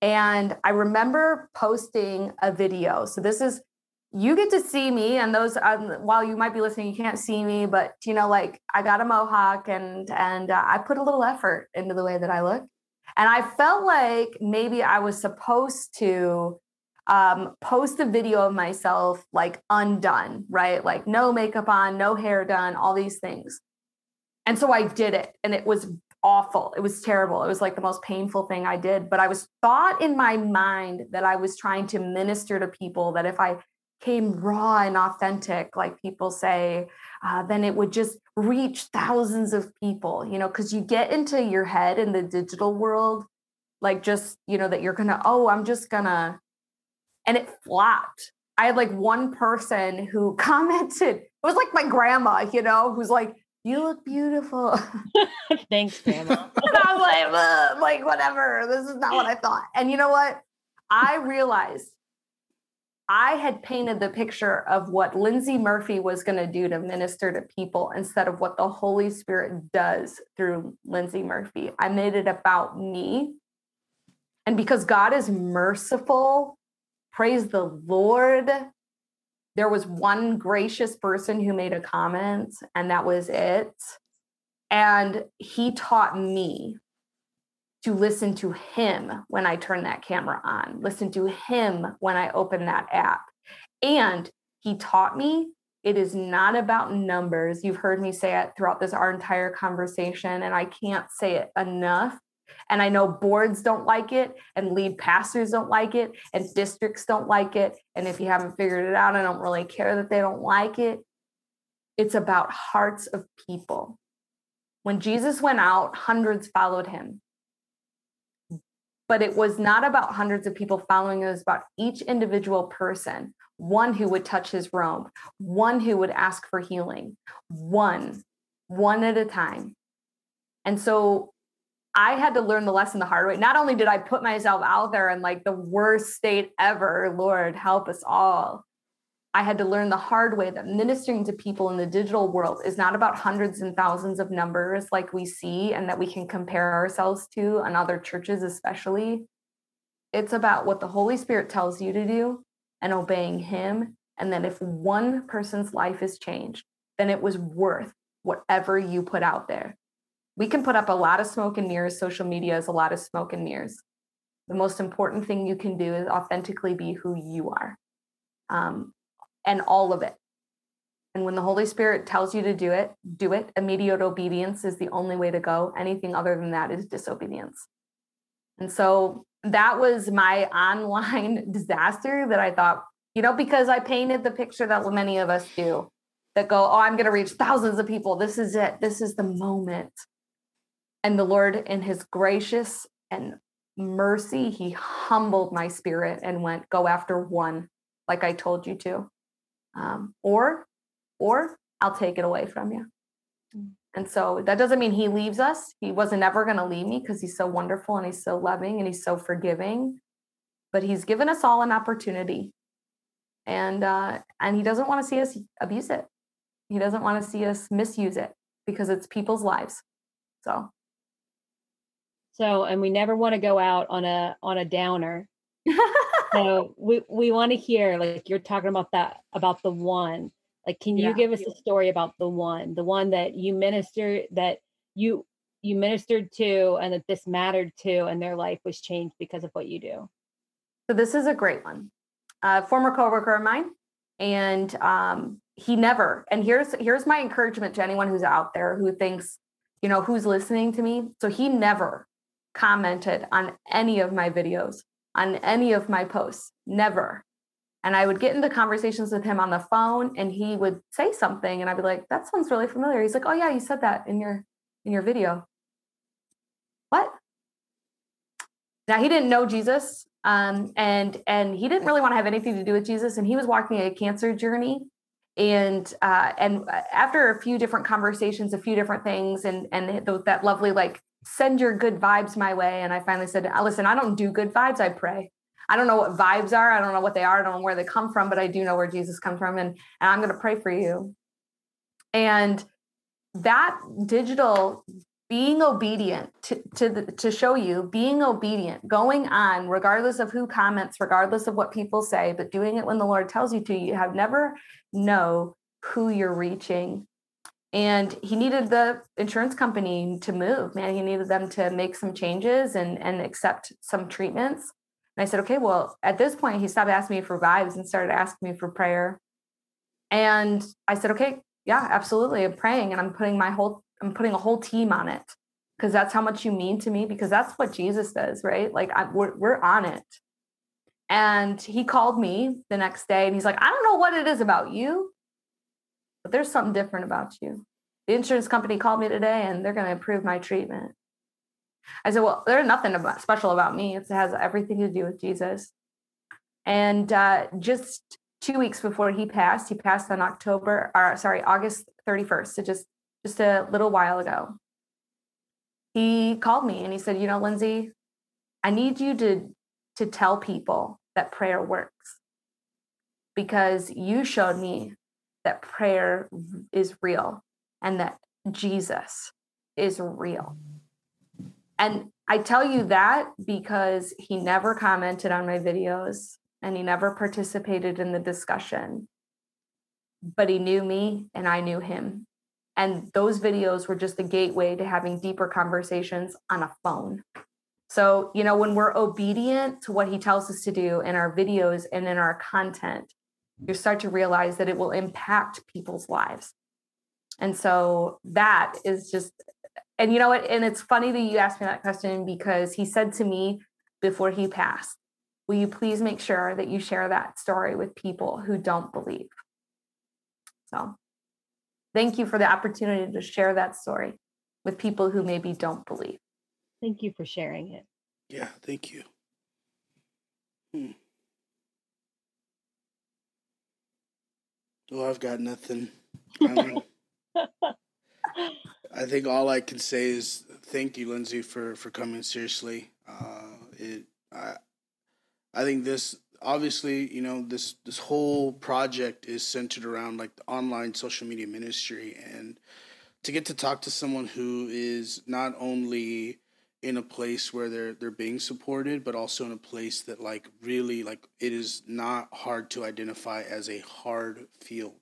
And I remember posting a video. So this is you get to see me and those um, while you might be listening you can't see me but you know like i got a mohawk and and uh, i put a little effort into the way that i look. And i felt like maybe i was supposed to um, post a video of myself like undone right? Like no makeup on no hair done all these things. And so i did it and it was awful. It was terrible. It was like the most painful thing i did. But i was thought in my mind that i was trying to minister to people that if i came raw and authentic, like people say, uh, then it would just reach thousands of people, you know, because you get into your head in the digital world, like just, you know, that you're gonna, oh, I'm just gonna, and it flopped. I had like one person who [LAUGHS] commented, it was like my grandma, you know, who's like, you look beautiful. [LAUGHS] Thanks, grandma. [LAUGHS] and I'm like, like, whatever. This is not what I thought. And you know what? I realized I had painted the picture of what Lindsay Murphy was going to do to minister to people instead of what the Holy Spirit does through Lindsay Murphy. I made it about me. And because God is merciful, praise the Lord, there was one gracious person who made a comment, and that was it. And he taught me to listen to him when I turn that camera on, listen to him when I open that app. And he taught me it is not about numbers. You've heard me say it throughout this our entire conversation, and I can't say it enough. And I know boards don't like it, and lead pastors don't like it, and districts don't like it. And if you haven't figured it out, I don't really care that they don't like it. It's about hearts of people. When Jesus went out, hundreds followed him. But it was not about hundreds of people following, it was about each individual person one who would touch his robe, one who would ask for healing, one, one at a time. And so I had to learn the lesson the hard way. Not only did I put myself out there in like the worst state ever, Lord, help us all. I had to learn the hard way that ministering to people in the digital world is not about hundreds and thousands of numbers like we see and that we can compare ourselves to on other churches, especially. It's about what the Holy Spirit tells you to do and obeying Him. And then if one person's life is changed, then it was worth whatever you put out there we can put up a lot of smoke and mirrors. Social media is a lot of smoke and mirrors. The most important thing you can do is authentically be who you are um, and all of it. And when the Holy Spirit tells you to do it, do it. Immediate obedience is the only way to go. Anything other than that is disobedience. And so that was my [LAUGHS] online disaster that I thought, you know, because I painted the picture that many of us do that go, oh, I'm going to reach thousands of people. This is it. This is the moment. And the Lord, in his gracious and mercy, he humbled my spirit and went, go after one, like I told you to. Um, or, or I'll take it away from you. Mm. And so that doesn't mean he leaves us. He wasn't ever going to leave me because he's so wonderful and he's so loving and he's so forgiving. But he's given us all an opportunity. And uh, and he doesn't want to see us abuse it. He doesn't want to see us misuse it because it's people's lives. So so, and we never want to go out on a on a downer. [LAUGHS] so we we want to hear like you're talking about that about the one. Like, can you yeah. give us a story about the one, the one that you minister that you you ministered to, and that this mattered to, and their life was changed because of what you do? So this is a great one. A former coworker of mine, and um, he never. And here's here's my encouragement to anyone who's out there who thinks, you know, who's listening to me. So he never commented on any of my videos, on any of my posts, never. And I would get into conversations with him on the phone and he would say something and I'd be like, that sounds really familiar. He's like, oh yeah, you said that in your in your video. What? Now he didn't know Jesus. Um, and and he didn't really want to have anything to do with Jesus. And he was walking a cancer journey. And uh, and after a few different conversations, a few different things, and and that lovely like send your good vibes my way. And I finally said, uh, listen, I don't do good vibes. I pray. I don't know what vibes are. I don't know what they are. I don't know where they come from, but I do know where Jesus comes from. And, and I'm going to pray for you. And that digital being obedient to, to, the, to show you being obedient, going on, regardless of who comments, regardless of what people say, but doing it when the Lord tells you to, you have never know who you're reaching and he needed the insurance company to move man. He needed them to make some changes and and accept some treatments. And i said okay well at this point he stopped asking me for vibes and started asking me for prayer. And i said okay yeah absolutely. I'm praying and i'm putting my whole i'm putting a whole team on it. Because that's how much you mean to me because that's what jesus does right? Like I, we're, we're on it. And he called me the next day and he's like i don't know what it is about you but there's something different about you. The insurance company called me today and they're going to approve my treatment. I said, Well, there's nothing about, special about me. It has everything to do with Jesus. And uh, just two weeks before he passed, he passed on October, or sorry, August 31st. So just just a little while ago. He called me and he said, You know, Lindsay, I need you to to tell people that prayer works because you showed me that prayer is real and that Jesus is real. And I tell you that because he never commented on my videos and he never participated in the discussion. But he knew me and I knew him. And those videos were just a gateway to having deeper conversations on a phone. So, you know, when we're obedient to what he tells us to do in our videos and in our content, you start to realize that it will impact people's lives. And so that is just and you know what? And it's funny that you asked me that question because he said to me before he passed, Will you please make sure that you share that story with people who don't believe? So thank you for the opportunity to share that story with people who maybe don't believe. Thank you for sharing it. Yeah, thank you. Hmm. Well, I've got nothing. [LAUGHS] I, I think all I can say is thank you, Lindsay, for for coming seriously. Uh, it, I, I think this obviously, you know, this this whole project is centered around like the online social media ministry, and to get to talk to someone who is not only in a place where they're they're being supported but also in a place that like really like it is not hard to identify as a hard field.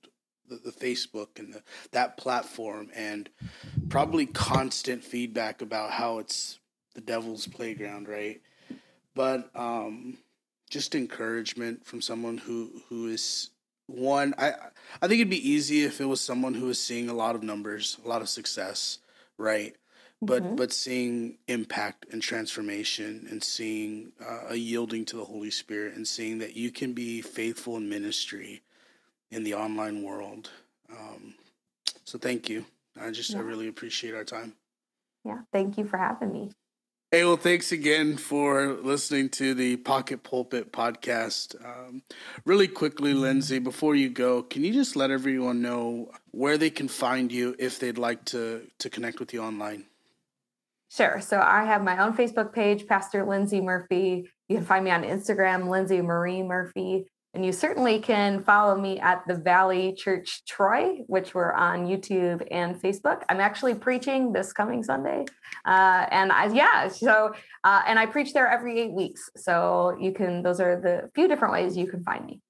The, the facebook and the, that platform and probably constant feedback about how it's the devil's playground right? But um just encouragement from someone who who is one i i think it'd be easy if it was someone who is seeing a lot of numbers a lot of success right but mm-hmm. but seeing impact and transformation and seeing uh, a yielding to the holy spirit and seeing that you can be faithful in ministry in the online world um, so thank you i just yeah. i really appreciate our time yeah thank you for having me Hey, well, thanks again for listening to the Pocket Pulpit podcast. Um, really quickly, Lindsay, before you go, can you just let everyone know where they can find you if they'd like to to connect with you online? Sure. So I have my own Facebook page, Pastor Lindsay Murphy. You can find me on Instagram, Lindsay Marie Murphy. And you certainly can follow me at the Valley Church Troy, which we're on YouTube and Facebook. I'm actually preaching this coming Sunday. Uh, and I, yeah, so, uh, and I preach there every eight weeks. So you can, those are the few different ways you can find me.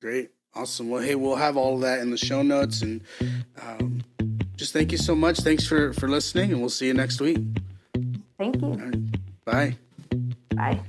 Great. Awesome. Well, hey, we'll have all of that in the show notes. And um, just thank you so much. Thanks for, for listening, and we'll see you next week. Thank you. Right. Bye. Bye.